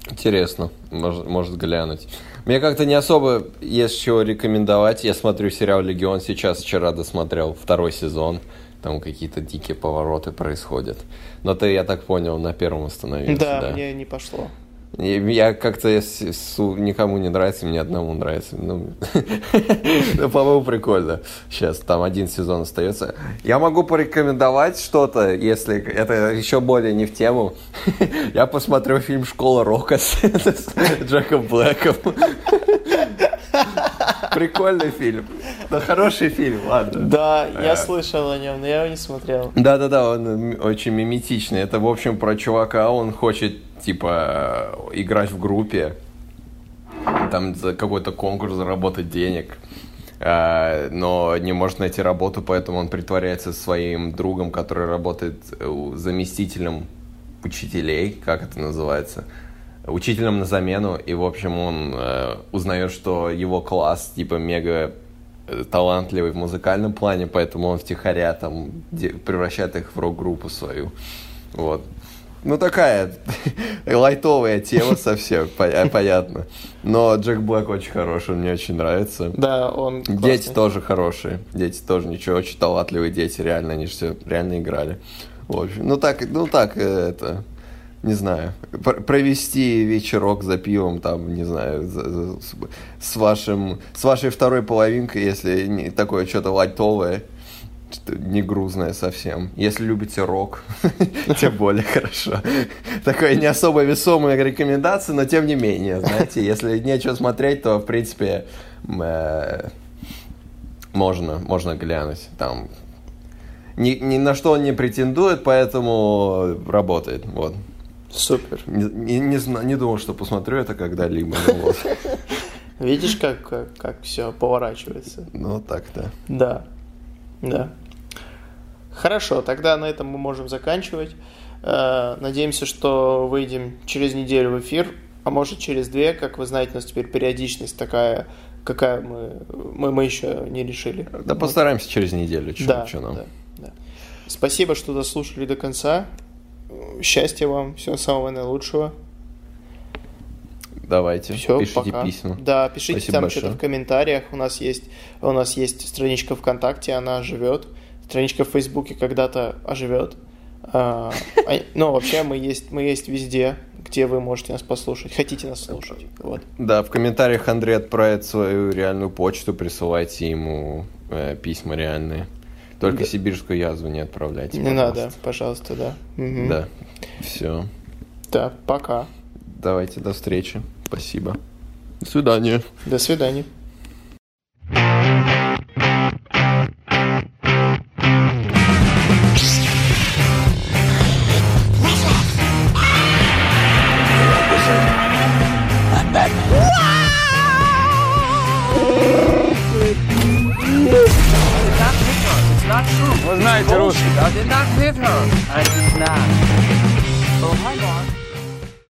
B: Интересно, может, может глянуть. Мне как-то не особо есть чего рекомендовать. Я смотрю сериал «Легион» сейчас, вчера досмотрел второй сезон там какие-то дикие повороты происходят. Но ты, я так понял, на первом остановился.
A: Да, да? мне не пошло.
B: Я как-то никому не нравится, мне одному нравится. Ну, [LAUGHS] ну, по-моему, прикольно. Сейчас там один сезон остается. Я могу порекомендовать что-то, если это еще более не в тему. [LAUGHS] Я посмотрю фильм «Школа рока» [LAUGHS] с Джеком Блэком. Прикольный фильм. Да, хороший фильм, ладно.
A: Да, я слышал о нем, но я его не смотрел.
B: Да-да-да, он очень миметичный. Это, в общем, про чувака, он хочет, типа, играть в группе, там за какой-то конкурс заработать денег а, но не может найти работу, поэтому он притворяется своим другом, который работает э, заместителем учителей, как это называется учителем на замену, и, в общем, он э, узнает, что его класс, типа, мега э, талантливый в музыкальном плане, поэтому он втихаря там превращает их в рок-группу свою. Вот. Ну, такая [LAUGHS] лайтовая тема совсем, э, понятно. Но Джек Блэк очень хороший, он мне очень нравится.
A: Да, он
B: классный. Дети тоже хорошие. Дети тоже ничего, очень талантливые дети, реально, они же все реально играли. В общем, ну так, ну так, э, это, не знаю, провести вечерок за пивом, там, не знаю, за, за, с, вашим, с вашей второй половинкой, если не, такое что-то лайтовое, не грузное совсем. Если любите рок, [LAUGHS] тем более хорошо. Такая не особо весомая рекомендация, но тем не менее, знаете, если нечего смотреть, то, в принципе, э, можно, можно глянуть. Там ни, ни на что он не претендует, поэтому работает. Вот.
A: Супер.
B: Не, не, не, не думал, что посмотрю это когда-либо. Вот.
A: Видишь, как, как, как все поворачивается?
B: Ну, так, да.
A: Да, да. Хорошо, тогда на этом мы можем заканчивать. Э, надеемся, что выйдем через неделю в эфир, а может через две. Как вы знаете, у нас теперь периодичность такая какая мы, мы, мы еще не решили.
B: Да постараемся через неделю, что,
A: Да,
B: что нам.
A: да, да. Спасибо, что дослушали до конца. Счастья вам, всего самого наилучшего.
B: Давайте,
A: Все,
B: пишите
A: пока.
B: письма.
A: Да, пишите
B: Спасибо
A: там
B: большое.
A: что-то в комментариях. У нас есть, у нас есть страничка ВКонтакте, она живет. Страничка в Фейсбуке когда-то оживет. А, а, ну, вообще мы есть, мы есть везде, где вы можете нас послушать. Хотите нас слушать. Вот.
B: Да, в комментариях Андрей отправит свою реальную почту, присылайте ему э, письма реальные. Только
A: Да.
B: сибирскую язву не отправляйте.
A: Не
B: пожалуйста.
A: надо, пожалуйста, да. Мгм.
B: Да, все.
A: Да, пока.
B: Давайте, до встречи. Спасибо. До свидания.
A: До свидания.
C: night, I did not hit her. I did not. Oh my God.